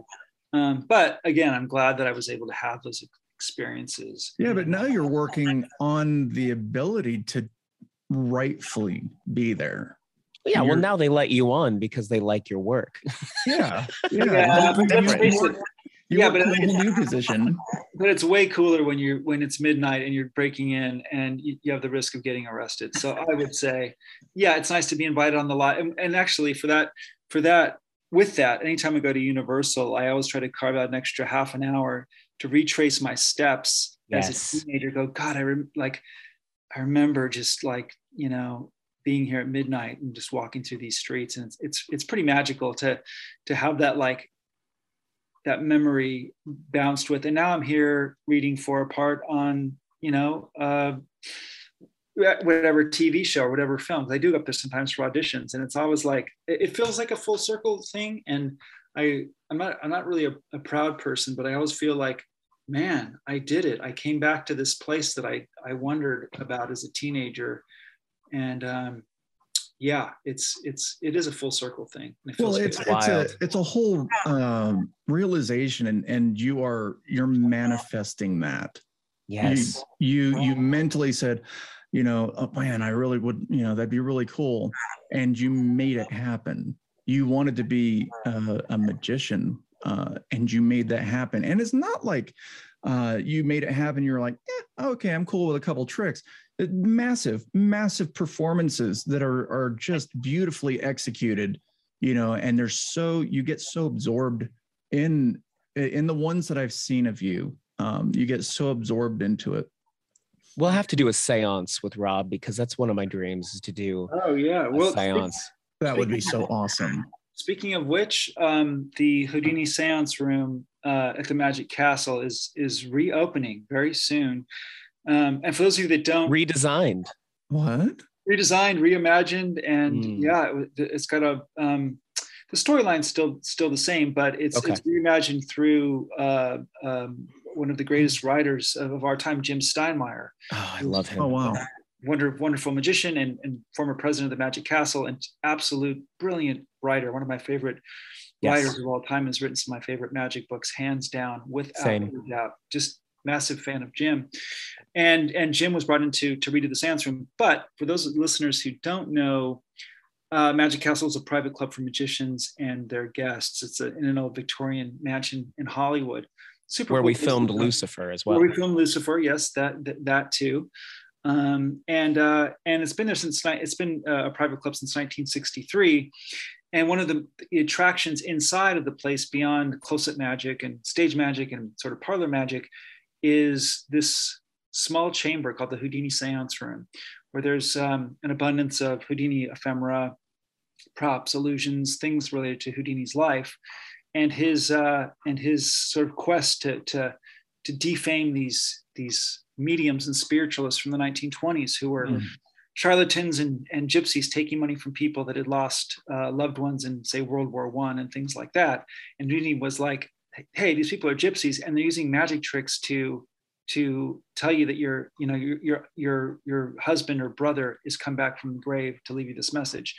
Um, but again, I'm glad that I was able to have those experiences. Yeah, but now you're working on the ability to rightfully be there. Yeah, well, You're- now they let you on because they like your work. Yeah, Yeah, yeah. but let's face it, You Yeah, but- in a new position. but it's way cooler when you're when it's midnight and you're breaking in and you, you have the risk of getting arrested. So i would say yeah it's nice to be invited on the lot. And, and actually for that for that with that anytime i go to universal i always try to carve out an extra half an hour to retrace my steps as a teenager go god i rem- like i remember just like you know being here at midnight and just walking through these streets. And it's it's, it's pretty magical to to have that like that memory bounced with. And now i'm here reading for a part on you know uh, whatever tv show or whatever film i do up there sometimes for auditions and it's always like it, it feels like a full circle thing. And i i'm not i'm not really a, a proud person but i always feel like man i did it. I came back to this place that i i wondered about as a teenager. And um yeah it's it's it is a full circle thing and it Well, feels it's good. it's a it's a whole um, realization, and and you are you're manifesting that. Yes. You you mentally said, you know, oh man, I really would, you know, that'd be really cool, and you made it happen. You wanted to be a, a magician, uh, and you made that happen. And it's not like uh, you made it happen. You're like, eh, okay, I'm cool with a couple tricks. Uh, Massive, massive performances that are are just beautifully executed, you know, and they're so you get so absorbed in in the ones that I've seen of you. Um, you get so absorbed into it. We'll have to do a seance with Rob because that's one of my dreams is to do oh yeah a well seance. That would be so awesome. Speaking of which, um, the Houdini Seance Room uh, at the Magic Castle is is reopening very soon. Um, and for those of you that don't, Redesigned. What? redesigned, reimagined, and Mm. yeah, it, it's got a um, the storyline's still still the same, but it's Okay. it's reimagined through uh, um, one of the greatest writers of, of our time, Jim Steinmeyer. Oh, I love him. Oh wow. wonder, wonderful magician and, and former president of the Magic Castle and absolute brilliant writer. One of my favorite Yes. writers of all time has written some of my favorite magic books, hands down, without Same. any doubt. Just massive fan of Jim. And and Jim was brought in to, to read the Seance Room. But for those listeners who don't know, uh, Magic Castle is a private club for magicians and their guests. It's a, in an old Victorian mansion in Hollywood. Super Where cool we filmed Lucifer as well. where we filmed Lucifer. Yes, that that, that too. Um, and uh, and it's been there since it's been uh, a private club since 1963. And one of the attractions inside of the place, beyond close-up magic and stage magic and sort of parlor magic, is this small chamber called the Houdini Seance Room, where there's um, an abundance of Houdini ephemera, props, illusions, things related to Houdini's life, and his uh, and his sort of quest to to to defame these these mediums and spiritualists from the 1920s who were Mm. charlatans and, and gypsies taking money from people that had lost uh, loved ones in say World War One and things like that. And Houdini was like, hey, these people are gypsies and they're using magic tricks to to tell you that your you know your your your your husband or brother is come back from the grave to leave you this message.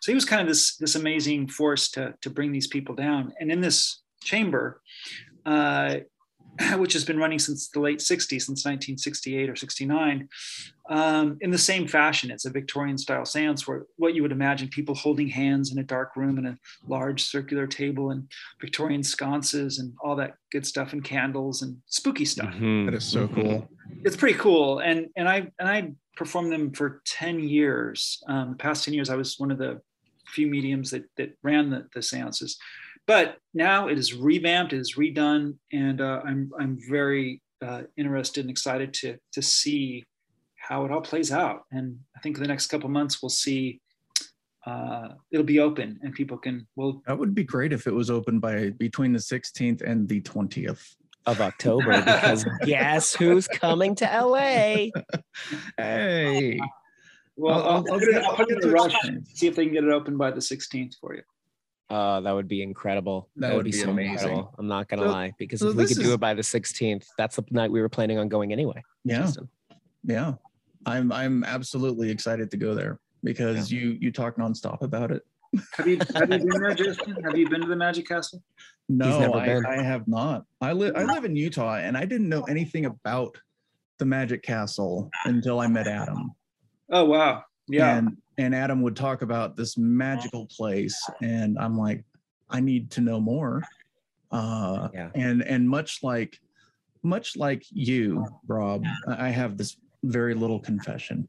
So he was kind of this this amazing force to to bring these people down. And in this chamber, uh, which has been running since the late 60s, since 1968 or 69, um, in the same fashion. It's a Victorian style seance where what you would imagine people holding hands in a dark room and a large circular table and Victorian sconces and all that good stuff and candles and spooky stuff. Mhm. That is so Mhm. cool. It's pretty cool. And and I and I performed them for 10 years. Um, the past 10 years, I was one of the few mediums that that ran the, the seances. But now it is revamped, it is redone, and uh, I'm I'm very uh, interested and excited to to see how it all plays out. And I think in the next couple months we'll see uh, it'll be open and people can Well, That would be great if it was open by between the 16th and the 20th. Of October because guess who's coming to LA? Hey, Well, I'll- I'll, I'll get- I'll I'll put it in to rush. See if they can get it open by the 16th for you. Uh, that would be incredible. That would be so amazing. incredible. I'm not gonna So- lie because so if we this could do it by the 16th, that's the night we were planning on going anyway. Yeah, Justin. yeah. I'm I'm absolutely excited to go there because you you talk nonstop about it. Have you have you been there, Justin? Have you been to the Magic Castle? No, I. I have not. I live I live in Utah and I didn't know anything about the Magic Castle until I met Adam. Oh wow. Yeah. And and Adam would talk about this magical place and I'm like, I need to know more. Uh Yeah. and and much like much like you, Rob, I I have this very little confession.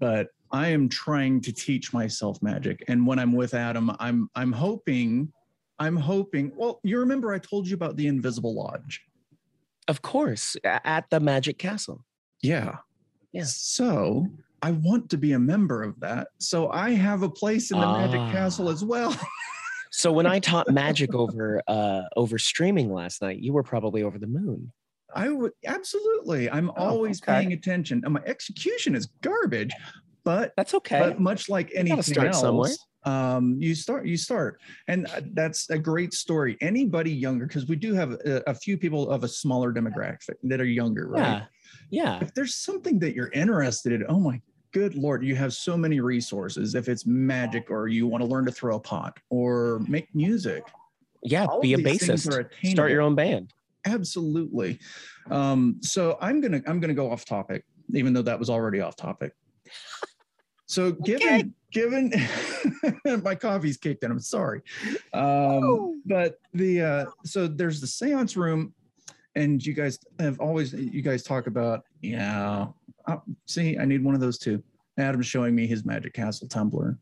But I am trying to teach myself magic. And when I'm with Adam, I'm I'm hoping, I'm hoping. Well, you remember I told you about the Invisible Lodge. Of course, at the Magic Castle. Yeah. Yeah. So I want to be a member of that. So I have a place in the Magic Ah. Castle as well. So when I taught magic over uh over streaming last night, you were probably over the moon. I would absolutely. I'm Oh, always okay. paying attention. And my execution is garbage, but That's okay. but much like anything start else, somewhere. um, you start you start, and uh, that's a great story. Anybody younger, because we do have a, a few people of a smaller demographic that are younger, right? yeah. Yeah. If there's something that you're interested in, oh my good lord, you have so many resources. If it's magic, or you want to learn to throw a pot, or make music, Yeah. all Be a of these things bassist. Start your own band. absolutely. Um, so I'm gonna I'm gonna go off topic, even though that was already off topic. So given given my coffee's kicked in, I'm sorry. Um, but the uh, so there's the seance room, and you guys have always you guys talk about yeah. Uh, see, I need one of those too. Adam's showing me his Magic Castle tumbler.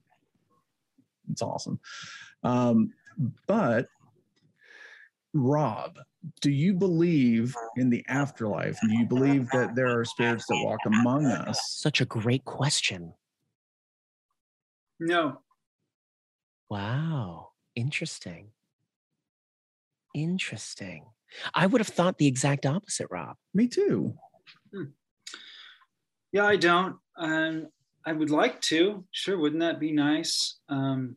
It's awesome. Um, but Rob, do you believe in the afterlife? Do you believe that there are spirits that walk among us? Such a great question. No. Wow. Interesting. Interesting. I would have thought the exact opposite, Rob. Me too. Yeah, I don't. Um, I would like to. Sure, wouldn't that be nice? Um,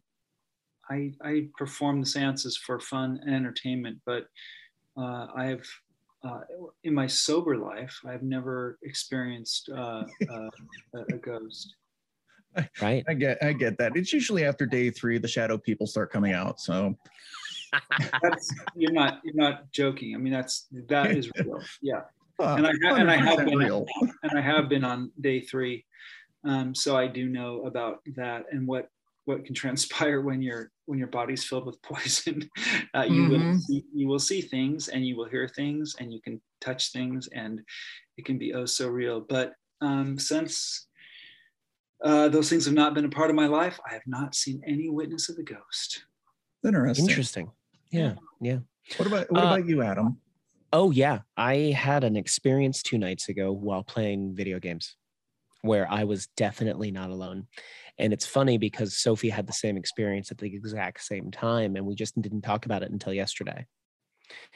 I I perform the seances for fun and entertainment, but uh, I've uh, in my sober life, I've never experienced uh, uh, a, a ghost. Right? I get I get that. It's usually after day three the shadow people start coming out. So That's you're not you're not joking. I mean, that's that is real. Yeah. And I and I have been- real. and I have been on day three, um, so I do know about that and what what can transpire when your when your body's filled with poison. Uh, you will Mhm. see, you will see things and you will hear things and you can touch things and it can be oh so real. But um, since uh, those things have not been a part of my life, I have not seen any witness of the ghost. Interesting. Interesting. Yeah. Yeah. What about what Uh, about you, Adam? Oh, yeah. I had an experience two nights ago while playing video games where I was definitely not alone. And it's funny because Sophie had the same experience at the exact same time, and we just didn't talk about it until yesterday.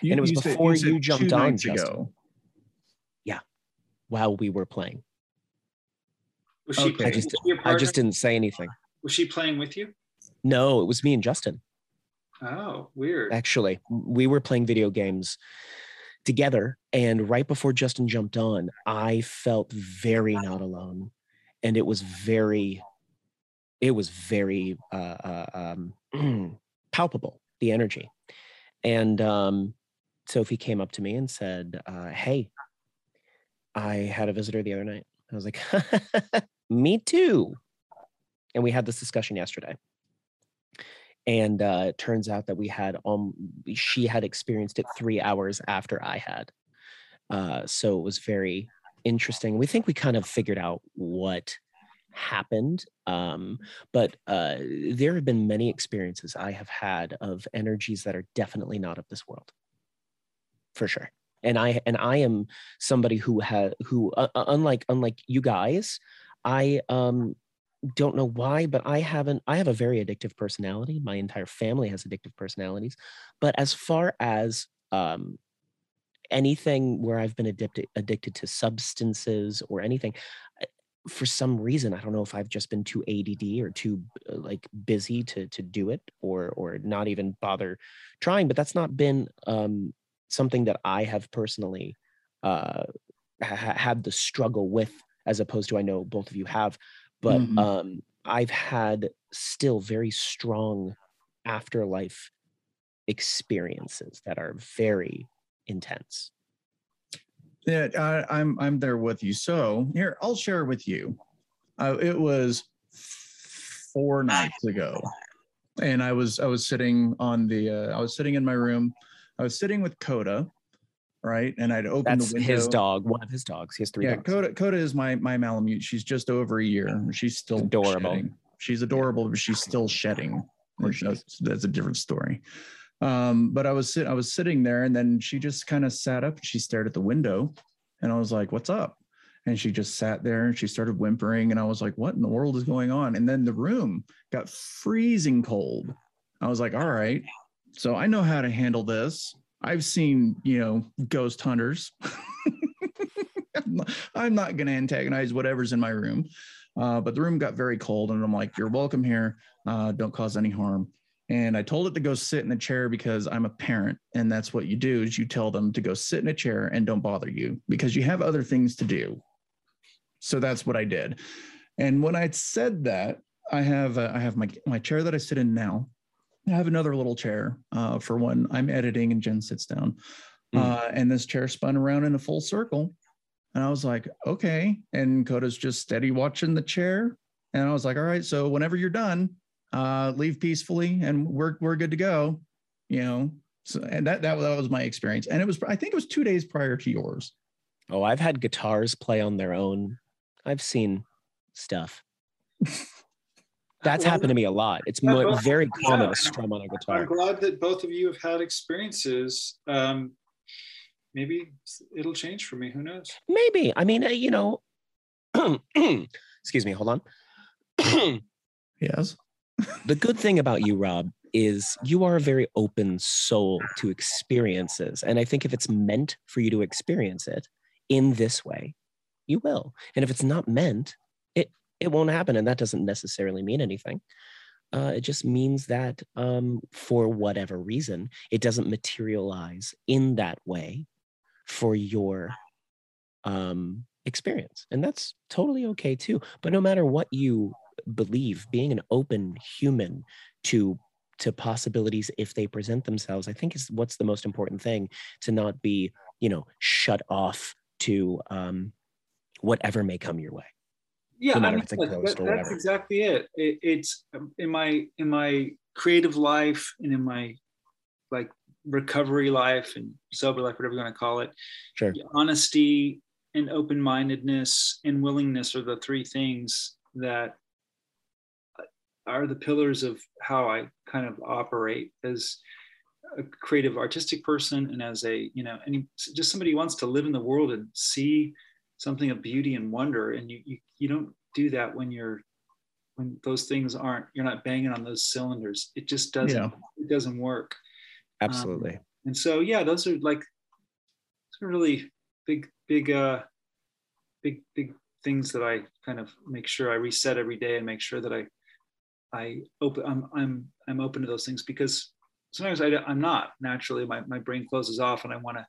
You, and it was you said- before said you jumped on, nights Justin. Yeah. while we were playing. Was she, Okay. I playing, just, was your I just didn't say anything. was she playing with you? No, it was me and Justin. Oh, weird. Actually, we were playing video games together. And right before Justin jumped on, I felt very not alone. And it was very, it was very uh, uh, um, palpable, the energy. And um, Sophie came up to me and said, uh, Hey, I had a visitor the other night. I was like, Me too. And we had this discussion yesterday and uh, it turns out that we had um she had experienced it three hours after I had. Uh, so it was very interesting. We think we kind of figured out what happened, um, but uh, there have been many experiences I have had of energies that are definitely not of this world, for sure. And I and I am somebody who has who uh, uh, unlike unlike you guys, I um don't know why, but I haven't. I have a very addictive personality. My entire family has addictive personalities. But as far as um, anything where I've been addicted addicted to substances or anything, for some reason i don't know if i've just been too add or too uh, like busy to to do it or or not even bother trying but that's not been um something that i have personally uh ha- had the struggle with as opposed to i know both of you have but Mhm. um i've had still very strong afterlife experiences that are very intense Yeah, I, I'm I'm there with you. So here, I'll share with you. Uh, it was four nights ago, and I was I was sitting on the uh, I was sitting in my room. I was sitting with Coda, right, and I'd open that's the window. his dog one of his dogs he has three Yeah, dogs Coda Coda is my my Malamute. She's just over a year. She's still Adorable. shedding. She's adorable, but she's still shedding. That's, that's a different story. Um, but I was sit, I was sitting there, and then she just kind of sat up. and She stared at the window, and I was like, "What's up?" And she just sat there and she started whimpering, and I was like, "What in the world is going on?" And then the room got freezing cold. I was like, "All right, so I know how to handle this. I've seen, you know, ghost hunters." I'm not, going to antagonize whatever's in my room. Uh, but the room got very cold, and I'm like, "You're welcome here. Uh, don't cause any harm." And I told it to go sit in a chair because I'm a parent, and that's what you do: is you tell them to go sit in a chair and don't bother you because you have other things to do. So that's what I did. And when I said that, I have uh, I have my my chair that I sit in now. I have another little chair uh, for when I'm editing and Jen sits down. Mm. Uh, and this chair spun around in a full circle. And I was like, okay. And Coda's just steady watching the chair. And I was like, all right, so whenever you're done, uh, leave peacefully and we're we're good to go. You know. So and that, that that was my experience. And it was I think it was two days prior to yours. Oh, I've had guitars play on their own. I've seen stuff. That's Well, happened to me a lot. It's mo- well, very common yeah. to strum on a guitar. I'm glad that both of you have had experiences. Um, maybe it'll change for me. Who knows? Maybe. I mean, uh, you know, excuse me, hold on. Yes. the good thing about you, Rob, is you are a very open soul to experiences. And I think if it's meant for you to experience it in this way, you will. And if it's not meant, it it won't happen. And that doesn't necessarily mean anything. Uh, it just means that um, for whatever reason, it doesn't materialize in that way for your um, experience. And that's totally okay too. But no matter what you believe, being an open human to to possibilities if they present themselves, I think is what's the most important thing to not be, you know, shut off to um, whatever may come your way. Yeah, No I mean, if it's a that- ghost or that- that's exactly it. it. It's in my in my creative life and in my like recovery life and sober life, whatever you want to call it. Sure. Honesty and open mindedness and willingness are the three things that uh, are the pillars of how I kind of operate as a creative artistic person and as a you know any just somebody who wants to live in the world and see something of beauty and wonder and you you, you don't do that when you're when those things aren't you're not banging on those cylinders it just doesn't Yeah. it doesn't work Absolutely. and so yeah those are like are really big big uh big big things that i kind of make sure i reset every day and make sure that i i open i'm i'm i'm open to those things because sometimes I, i'm not naturally my, my brain closes off and i want to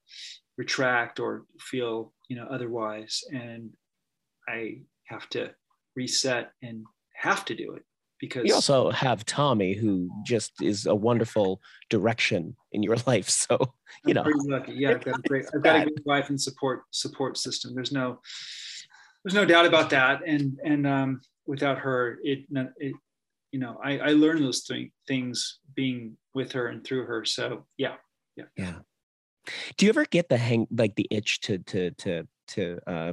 retract or feel you know otherwise and i have to reset and have to do it because you also have Tommy, who just is a wonderful direction in your life. So, you I'm know, pretty lucky. Yeah, I've got a great, I've got a great wife and support support system. There's no, there's no doubt about that. And and um, without her, it, it you know, I, I learned those th- things being with her and through her. So yeah yeah, yeah. Do you ever get the hang, like the itch to to to to uh,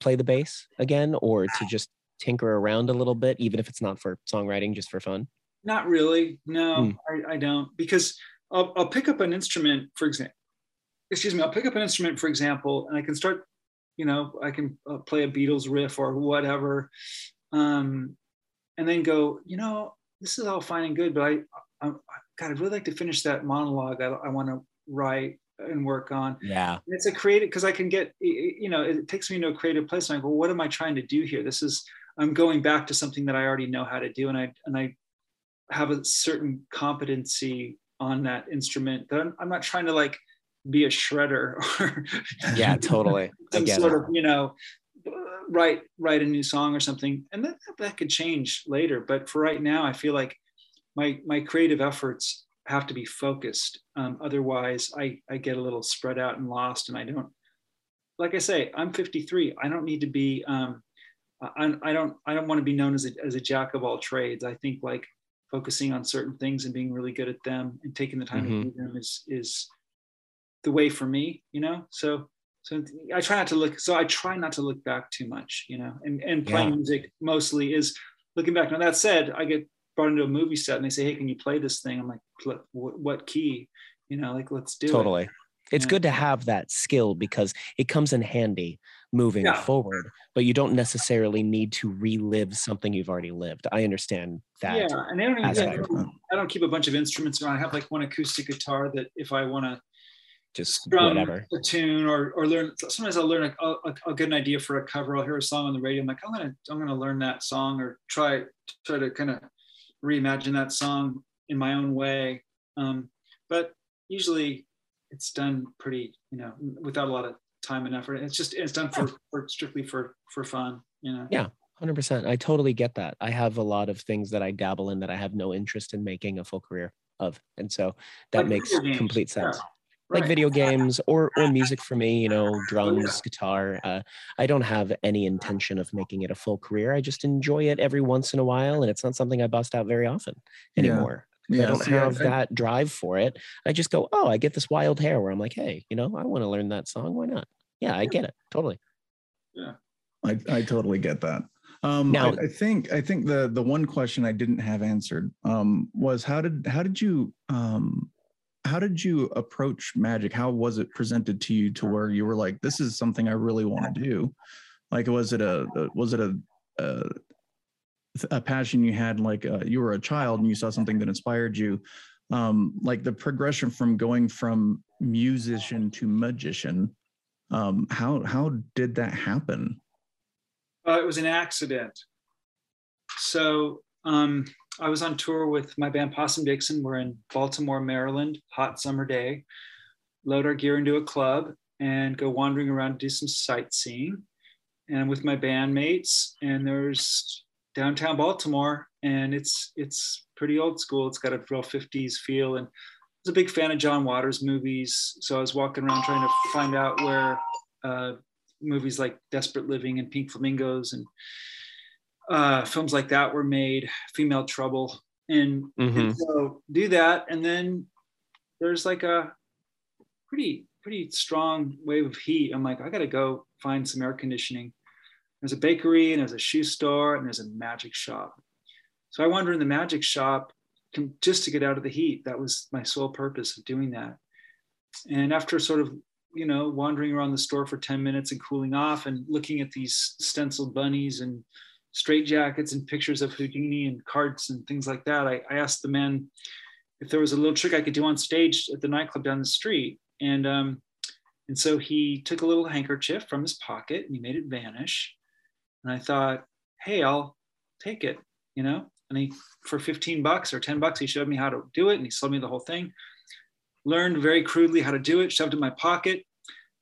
play the bass again, or to just tinker around a little bit, even if it's not for songwriting, just for fun? not really. No, Hmm. I, I don't because I'll, I'll pick up an instrument, for example. Excuse me, I'll pick up an instrument, for example, and I can start, you know, I can uh, play a Beatles riff or whatever, um, and then go, you know, this is all fine and good, but I, I, I God, I'd really like to finish that monologue. I, I want to write and work on. Yeah. And it's a creative because I can get, you know, it takes me to a creative place. And I go, what am I trying to do here? This is, I'm going back to something that I already know how to do. And I, and I have a certain competency on that instrument that I'm, I'm not trying to like be a shredder or yeah, totally. some sort it. of, you know, write, write a new song or something. And that, that could change later. But for right now, I feel like my, my creative efforts have to be focused. Um, otherwise, I, I get a little spread out and lost, and I don't. Like I say, I'm 53. I don't need to be. Um, I, I don't. I don't want to be known as a, as a jack of all trades. I think like focusing on certain things and being really good at them and taking the time mm-hmm. to do them is is the way for me. You know. So so I try not to look. So I try not to look back too much. You know. And and playing yeah. music mostly is looking back. Now that said, I get brought into a movie set and they say, "Hey, can you play this thing?" I'm like, "What, what key?" You know, like let's do totally. it. Totally. It's yeah. good to have that skill because it comes in handy moving yeah. forward, but you don't necessarily need to relive something you've already lived. I understand that. Yeah, and I don't, even, yeah, I don't, I don't keep a bunch of instruments around. I have like one acoustic guitar that if I want to just whatever a tune or or learn sometimes i'll learn a, a, i'll get an idea for a cover i'll hear a song on the radio i'm like i'm gonna i'm gonna learn that song or try try to kind of reimagine that song in my own way. Um, but usually it's done pretty, you know, without a lot of time and effort. It's just, it's done for, for strictly for, for fun, you know? Yeah. 100%. I totally get that. I have a lot of things that I dabble in that I have no interest in making a full career of. And so that like makes complete sense. Yeah like right. video games or or music for me you know drums yeah. guitar uh, i don't have any intention of making it a full career i just enjoy it every once in a while and it's not something i bust out very often anymore yeah. I don't have yeah. that drive for it. I just go, oh, I get this wild hair where I'm like, hey, you know, I want to learn that song. Why not? Yeah, I get it totally. Yeah, I, I totally get that. Um, now, I, I, think I think the the one question I didn't have answered um, was how did how did you um, how did you approach magic? How was it presented to you to where you were like this is something i really want to do like was it a, was it a, a, a passion you had like uh, you were a child and you saw something that inspired you? Um, like the progression from going from musician to magician um, how how did that happen? Uh, it was an accident. So um, I was on tour with my band Possum Dixon. We're in Baltimore, Maryland, hot summer day. Load our gear into a club and go wandering around, do some sightseeing. And with my bandmates, and there's downtown Baltimore, and it's it's pretty old school. It's got a real 50s feel. And I was a big fan of John Waters movies, so I was walking around trying to find out where uh, movies like Desperate Living and Pink Flamingos and uh, films like that were made, Female Trouble, and, mm-hmm. and, so do that, and then there's like a pretty pretty strong wave of heat. I'm like, I got to go find some air conditioning. There's a bakery and there's a shoe store and there's a magic shop. So I wander in the magic shop just to get out of the heat. That was my sole purpose of doing that. And after sort of you know wandering around the store for 10 minutes and cooling off and looking at these stenciled bunnies and straight jackets and pictures of Houdini and cards and things like that. I, I, asked the man if there was a little trick I could do on stage at the nightclub down the street. And, um, and so he took a little handkerchief from his pocket and he made it vanish. And I thought, hey, I'll take it, you know? And he, for 15 bucks or 10 bucks, he showed me how to do it and he sold me the whole thing. Learned very crudely how to do it, shoved it in my pocket.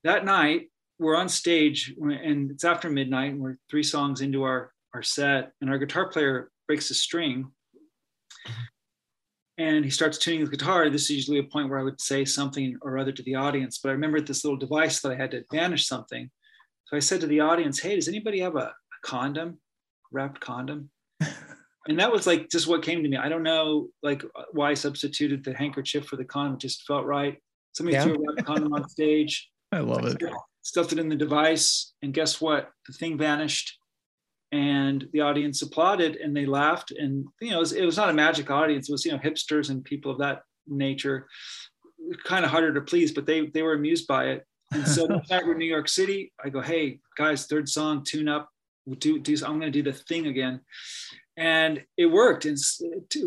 That night, we're on stage and it's after midnight and we're three songs into our our set, and our guitar player breaks a string and he starts tuning his guitar. This is usually a point where I would say something or other to the audience, but I remembered this little device that I had to vanish something. So I said to the audience, Hey, does anybody have a, a condom, wrapped condom? and that was like just what came to me. I don't know like why I substituted the handkerchief for the condom. It just felt right. Somebody yeah. threw a wrapped condom on stage. I love it. Stuffed it in the device, and guess what? The thing vanished and the audience applauded and they laughed and you know it was, it was, not a magic audience. It was you know hipsters and people of that nature kind of harder to please but they they were amused by it. And so that we're in new york city i go hey guys third song tune up. Do, do i'm going to do the thing again. And it worked. And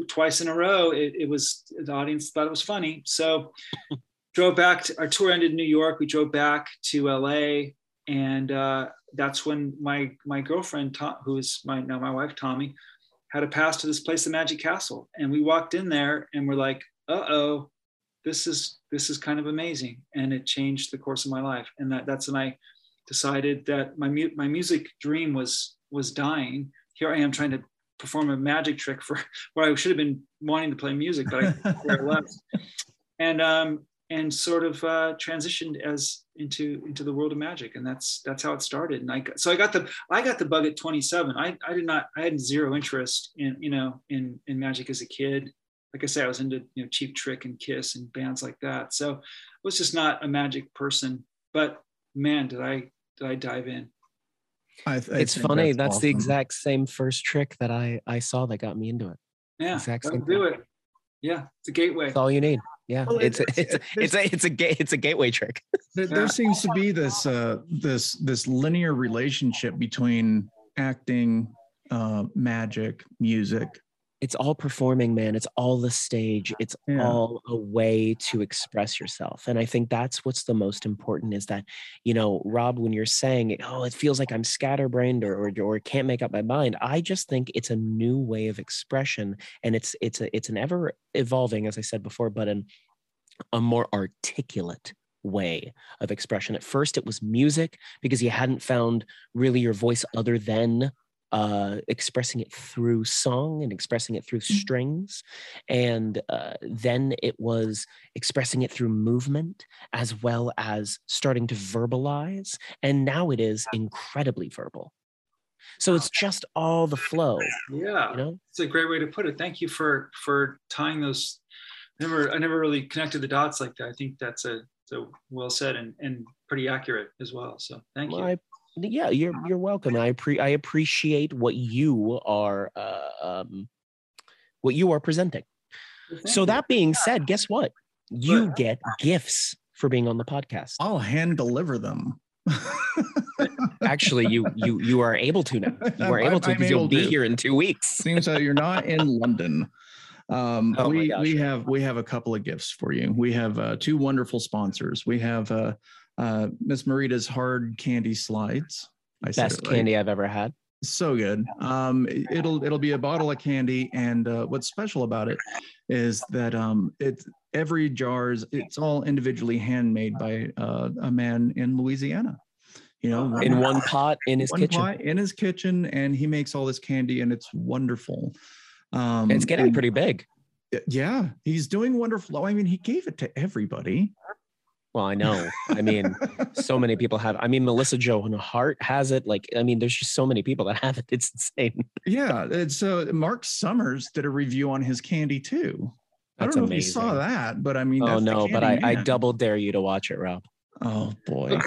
twice in a row it, it was the audience thought it was funny. So drove back. To, our tour ended in New York. We drove back to LA, and uh, that's when my my girlfriend, who is my now my wife, Tommy, had a pass to this place, the Magic Castle, and we walked in there, and we're like, "Uh oh, this is this is kind of amazing," and it changed the course of my life. And that that's when I decided that my mu- my music dream was was dying. Here I am trying to perform a magic trick for where I should have been wanting to play music, but I left. And um, and sort of uh, transitioned as into into the world of magic. And that's that's how it started. And i so i got the i got the bug at 27 i i did not i had zero interest in you know in in magic as a kid. Like i say i was into you know cheap trick and kiss and bands like that. So i was just not a magic person. But man did i did i dive in. I, I it's funny that's, that's awesome. the exact same first trick that i i saw that got me into it. Yeah exact same do it. Yeah it's a gateway. That's all you need yeah well, it's, it's, it's, it's a it's a ga- it's a gateway trick. There, there seems to be this uh this this linear relationship between acting uh magic music it's all performing man it's all the stage it's yeah. all a way to express yourself and i think that's what's the most important is that you know rob when you're saying oh it feels like i'm scatterbrained or, or or can't make up my mind i just think it's a new way of expression and it's it's a it's an ever evolving as i said before but an a more articulate way of expression at first it was music because you hadn't found really your voice other than uh, expressing it through song and expressing it through mm. strings. And uh, then it was expressing it through movement as well as starting to verbalize. And now it is incredibly verbal. So it's just all the flow. Yeah, you know? it's a great way to put it. Thank you for for tying those. Never, I never really connected the dots like that. I think that's a so well said and, and pretty accurate as well. So thank you. I yeah you're you're welcome i pre- i appreciate what you are uh, um what you are presenting. So that being said guess what? you get gifts for being on the podcast. I'll hand deliver them. Actually you you you are able to now. You are able to because you'll be to. here in two weeks. Seems that you're not in london. Um, oh we we have we have a couple of gifts for you. We have uh, two wonderful sponsors. We have uh, uh, Miss Marita's hard candy slides. I Best right. candy I've ever had. So good. Um, it'll it'll be a bottle of candy, and uh, what's special about it is that um, it's every jar's it's all individually handmade by uh, a man in Louisiana. You know, in one pot in his kitchen. Pot in his kitchen, and he makes all this candy, and it's wonderful. Um, it's getting and, pretty big. Yeah, he's doing wonderful. I mean, he gave it to everybody. Well, I know. I mean, so many people have. I mean, Melissa Joan Hart has it. Like, I mean, there's just so many people that have it. It's insane. Yeah. It's uh, Mark Summers did a review on his candy too. That's I don't know amazing. if you saw that, but I mean, oh no, but I, I double dare you to watch it, Rob. Oh boy.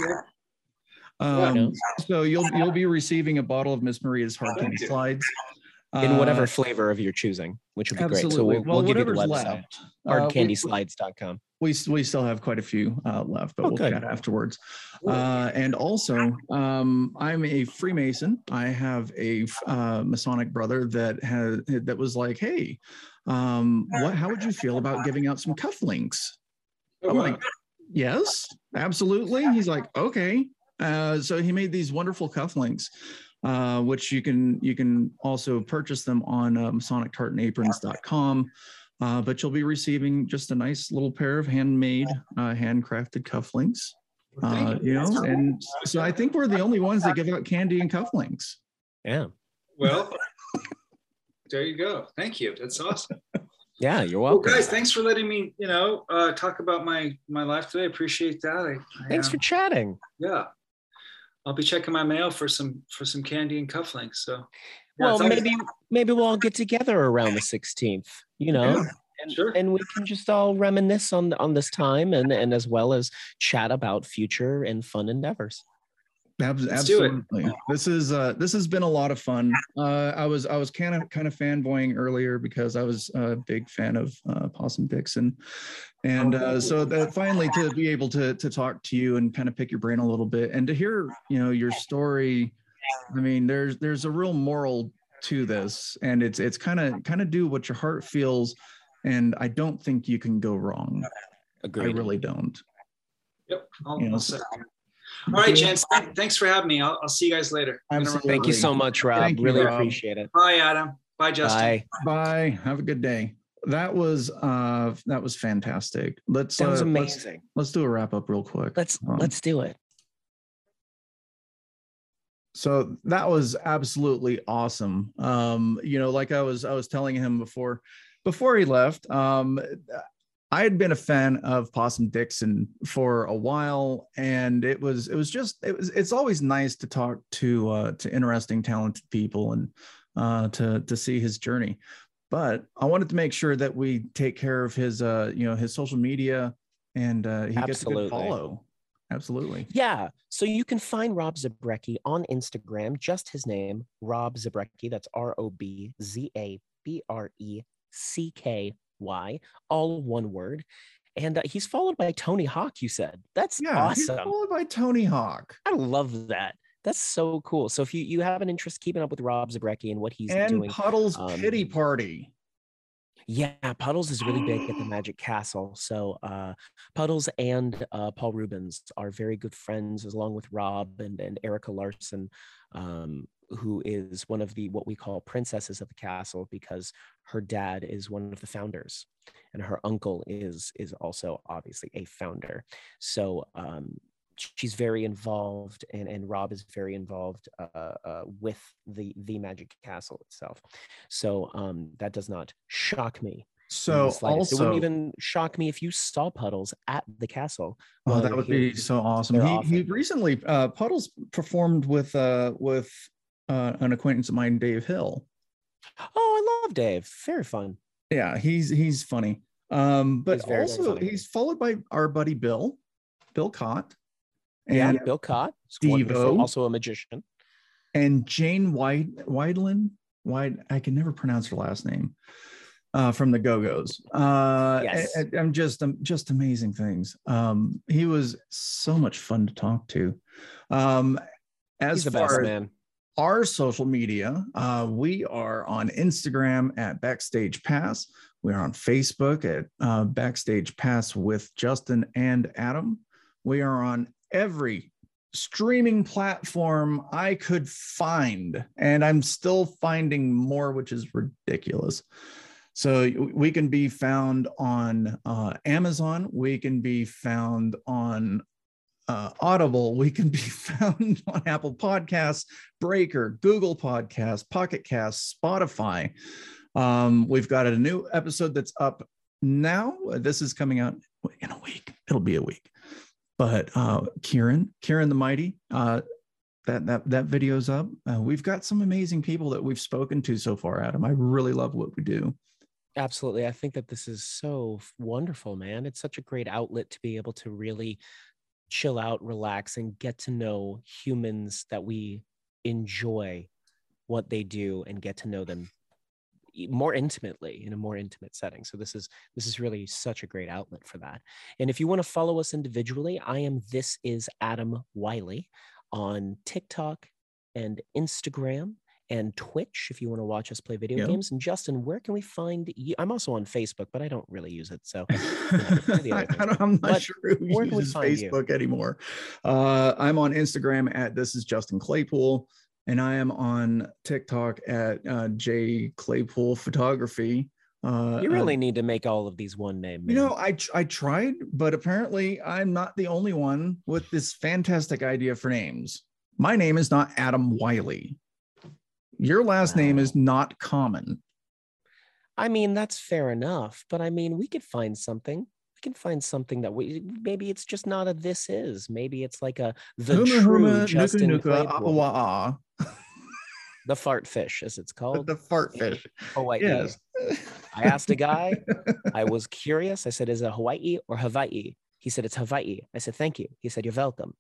Um, so you'll you'll be receiving a bottle of Miss Maria's hard candy slides in whatever uh, flavor of your choosing, which would be absolutely. great. So we'll, well, we'll give you the website, left. hardcandyslides.com. We, we still have quite a few uh, left, but we'll chat afterwards. Uh, and also, um, I'm a Freemason. I have a uh, Masonic brother that has that was like, "Hey, um, what? How would you feel about giving out some cufflinks?" I'm like, "Yes, absolutely." He's like, "Okay." Uh, so he made these wonderful cufflinks uh, which you can you can also purchase them on uh, masonictartanaprons.com. Uh, but you'll be receiving just a nice little pair of handmade, uh, handcrafted cufflinks. Uh, you know, and so I think we're the only ones that give out candy and cufflinks. Yeah. Well, there you go. Thank you. That's awesome. Yeah, you're welcome. Well, guys, thanks for letting me, you know, uh, talk about my my life today. I appreciate that. I, I, thanks for chatting. Yeah. I'll be checking my mail for some for some candy and cufflinks. So, yeah, well, maybe maybe we'll all get together around the 16th. You know. Yeah, and, sure. and we can just all reminisce on on this time and and as well as chat about future and fun endeavors absolutely this is uh this has been a lot of fun uh i was i was kind of kind of fanboying earlier because i was a big fan of uh possum dixon and uh so that finally to be able to to talk to you and kind of pick your brain a little bit and to hear you know your story i mean there's there's a real moral to this and it's it's kind of kind of do what your heart feels and i don't think you can go wrong Agreed. I really don't. Yep. I'll, You know, I'll so- set it. All right, gents. Thanks for having me. I'll, I'll see you guys later. I'm gonna run. Absolutely. Thank you so much, Rob. Thank you, really Rob. appreciate it. Bye, Adam. Bye, Justin. Bye. Bye. Have a good day. That was uh that was fantastic. Let's That was uh, let's, amazing. let's do a wrap up real quick. Let's Um, let's do it. so that was absolutely awesome um you know like i was i was telling him before before he left um i had been a fan of possum dixon for a while and it was it was just it was it's always nice to talk to uh to interesting talented people and uh to to see his journey but i wanted to make sure that we take care of his uh you know his social media and uh he gets a good Absolutely. follow absolutely Yeah. So you can find Rob Zabrecky on Instagram, just his name, Rob Zabrecky. That's R O B Z A B R E C K Y, all one word. And uh, he's followed by Tony Hawk, you said. That's yeah awesome. followed by tony hawk I love that. That's so cool. So if you, you have an interest keeping up with Rob Zabrecky and what he's and doing, Puddle's um, pity party. Yeah, Puddles is really big at the Magic Castle. So uh, Puddles and uh, Paul Reubens are very good friends, along with Rob and, and Erika Larsen, um, who is one of the what we call princesses of the castle because her dad is one of the founders, and her uncle is is also obviously a founder. So um, she's very involved, and and Rob is very involved uh, uh, with the the Magic Castle itself. So um, that does not shock me. So slightest. it wouldn't even shock me if you saw Puddles at the castle. oh, that would be so awesome. He, he recently uh, Puddles performed with uh, with uh, an acquaintance of mine, Dave Hill. Oh, I love Dave. Very fun. Yeah, he's he's funny. Um, but He's also funny. he's followed by our buddy Bill, Bill Cott, Yeah, and Bill Cott, Devo. also a magician. and Jane White Wiedlin. White, I can never pronounce her last name. Uh, from the Go Go's. Uh, Yes. I, am just um, just amazing things. Um, he was so much fun to talk to. Um, as He's the far best man. Our social media, uh, we are on Instagram at Backstage Pass. We are on Facebook at uh, Backstage Pass with Justin and Adam. We are on every streaming platform I could find, and I'm still finding more, which is ridiculous. So we can be found on uh, Amazon. We can be found on uh, Audible. We can be found on Apple Podcasts, Breaker, Google Podcasts, Pocket Casts, Spotify. Um, we've got a new episode that's up now. This is coming out in a week. It'll be a week. But uh, Kieran, Kieran the Mighty, uh, that that that video's up. Uh, we've got some amazing people that we've spoken to so far, Adam. I really love what we do. Absolutely. I think that this is so wonderful, man. It's such a great outlet to be able to really chill out, relax, and get to know humans that we enjoy what they do and get to know them more intimately in a more intimate setting. So this is this is really such a great outlet for that. And if you want to follow us individually, I am this is Adam Wylie on TikTok and Instagram and Twitch if you want to watch us play video Yeah. games. And Justin, where can we find you? I'm also on Facebook, but I don't really use it. So the I, I don't, I'm not But sure who uses find you? Facebook anymore. Uh, I'm on Instagram at this is Justin Claypool, and I am on TikTok at uh, J Claypool Photography. Uh, you uh, really need to make all of these one name. you know, I I tried, but apparently I'm not the only one with this fantastic idea for names. My name is not Adam Wylie. Your last name is not common. I mean, that's fair enough, but I mean, we could find something. We can find something that we maybe it's just not a this is. Maybe it's like a the Huma, true huma, Justin nuka, Claypool, awa, ah. the fart fish, as it's called. the fart fish. Hawaii. Yes. I asked a guy. I was curious. I said, "Is it Hawaii or Hawaii?" He said, "It's Hawaii." I said, "Thank you." He said, "You're welcome."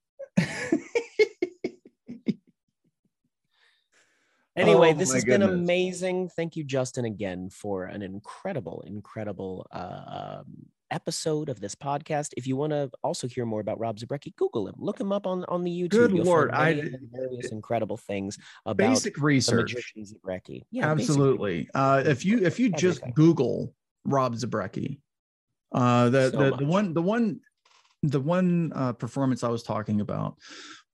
Anyway, Oh this has been amazing. Thank you, Justin, again for an incredible, incredible uh, um, episode of this podcast. If you want to also hear more about Rob Zabrecky, Google him, look him up on on the YouTube. Good You'll Lord, I- various incredible things about Basic the research. magician Zabrecky. Yeah, Absolutely. Uh, if you if you just Everything. Google Rob Zabrecky, Uh, the So the, the one the one the one uh, performance I was talking about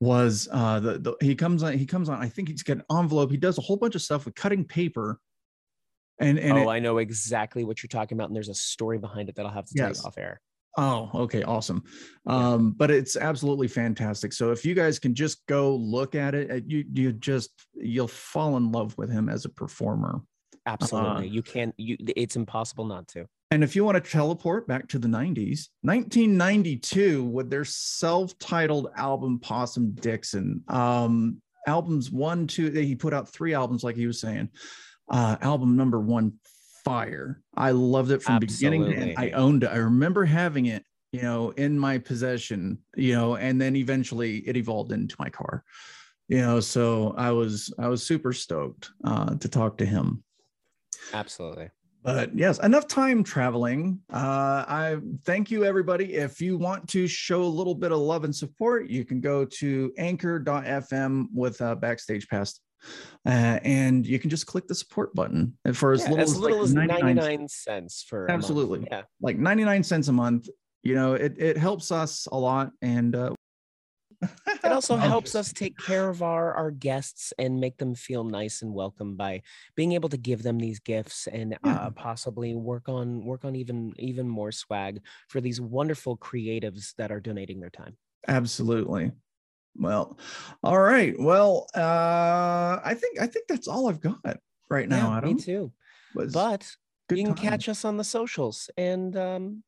was uh, the, the he comes on he comes on. I think he's got an envelope. He does a whole bunch of stuff with cutting paper. And and oh, it- I know exactly what you're talking about, and there's a story behind it that I'll have to tell Yes. you off air. Oh, okay, awesome. Yeah. Um, but it's absolutely fantastic. So if you guys can just go look at it, uh, you you just you'll fall in love with him as a performer. Absolutely, you can't. You, it's impossible not to. And if you want to teleport back to the 90s, 1992 with their self-titled album Possum Dixon. Um, albums one, two, he put out three albums, like he was saying. Uh, album number one, Fire. I loved it from beginning to end. I owned it. I remember having it, you know, in my possession, you know, and then eventually it evolved into my car. You know, so I was I was super stoked uh, to talk to him. Absolutely. But yes, enough time traveling. Uh, I thank you, everybody. If you want to show a little bit of love and support, you can go to anchor.fm with uh, Backstage Pass. Uh, and you can just click the support button And for as Yeah, little as as, little like as 99 99 cents for. Absolutely. Yeah. like 99 cents a month. You know, it, it helps us a lot. And uh, It also helps us take care of our our guests and make them feel nice and welcome by being able to give them these gifts and Yeah. uh, possibly work on work on even even more swag for these wonderful creatives that are donating their time. Absolutely. Well, all right. Well, uh, I think I think that's all I've got right now. yeah, Adam. me too. Was But you can time. catch us on the socials and um,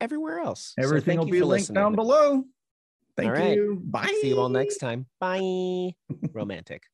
everywhere else. Everything thank will be for linked down below. Thank All right. you. Bye. See you all next time. Bye. Romantic.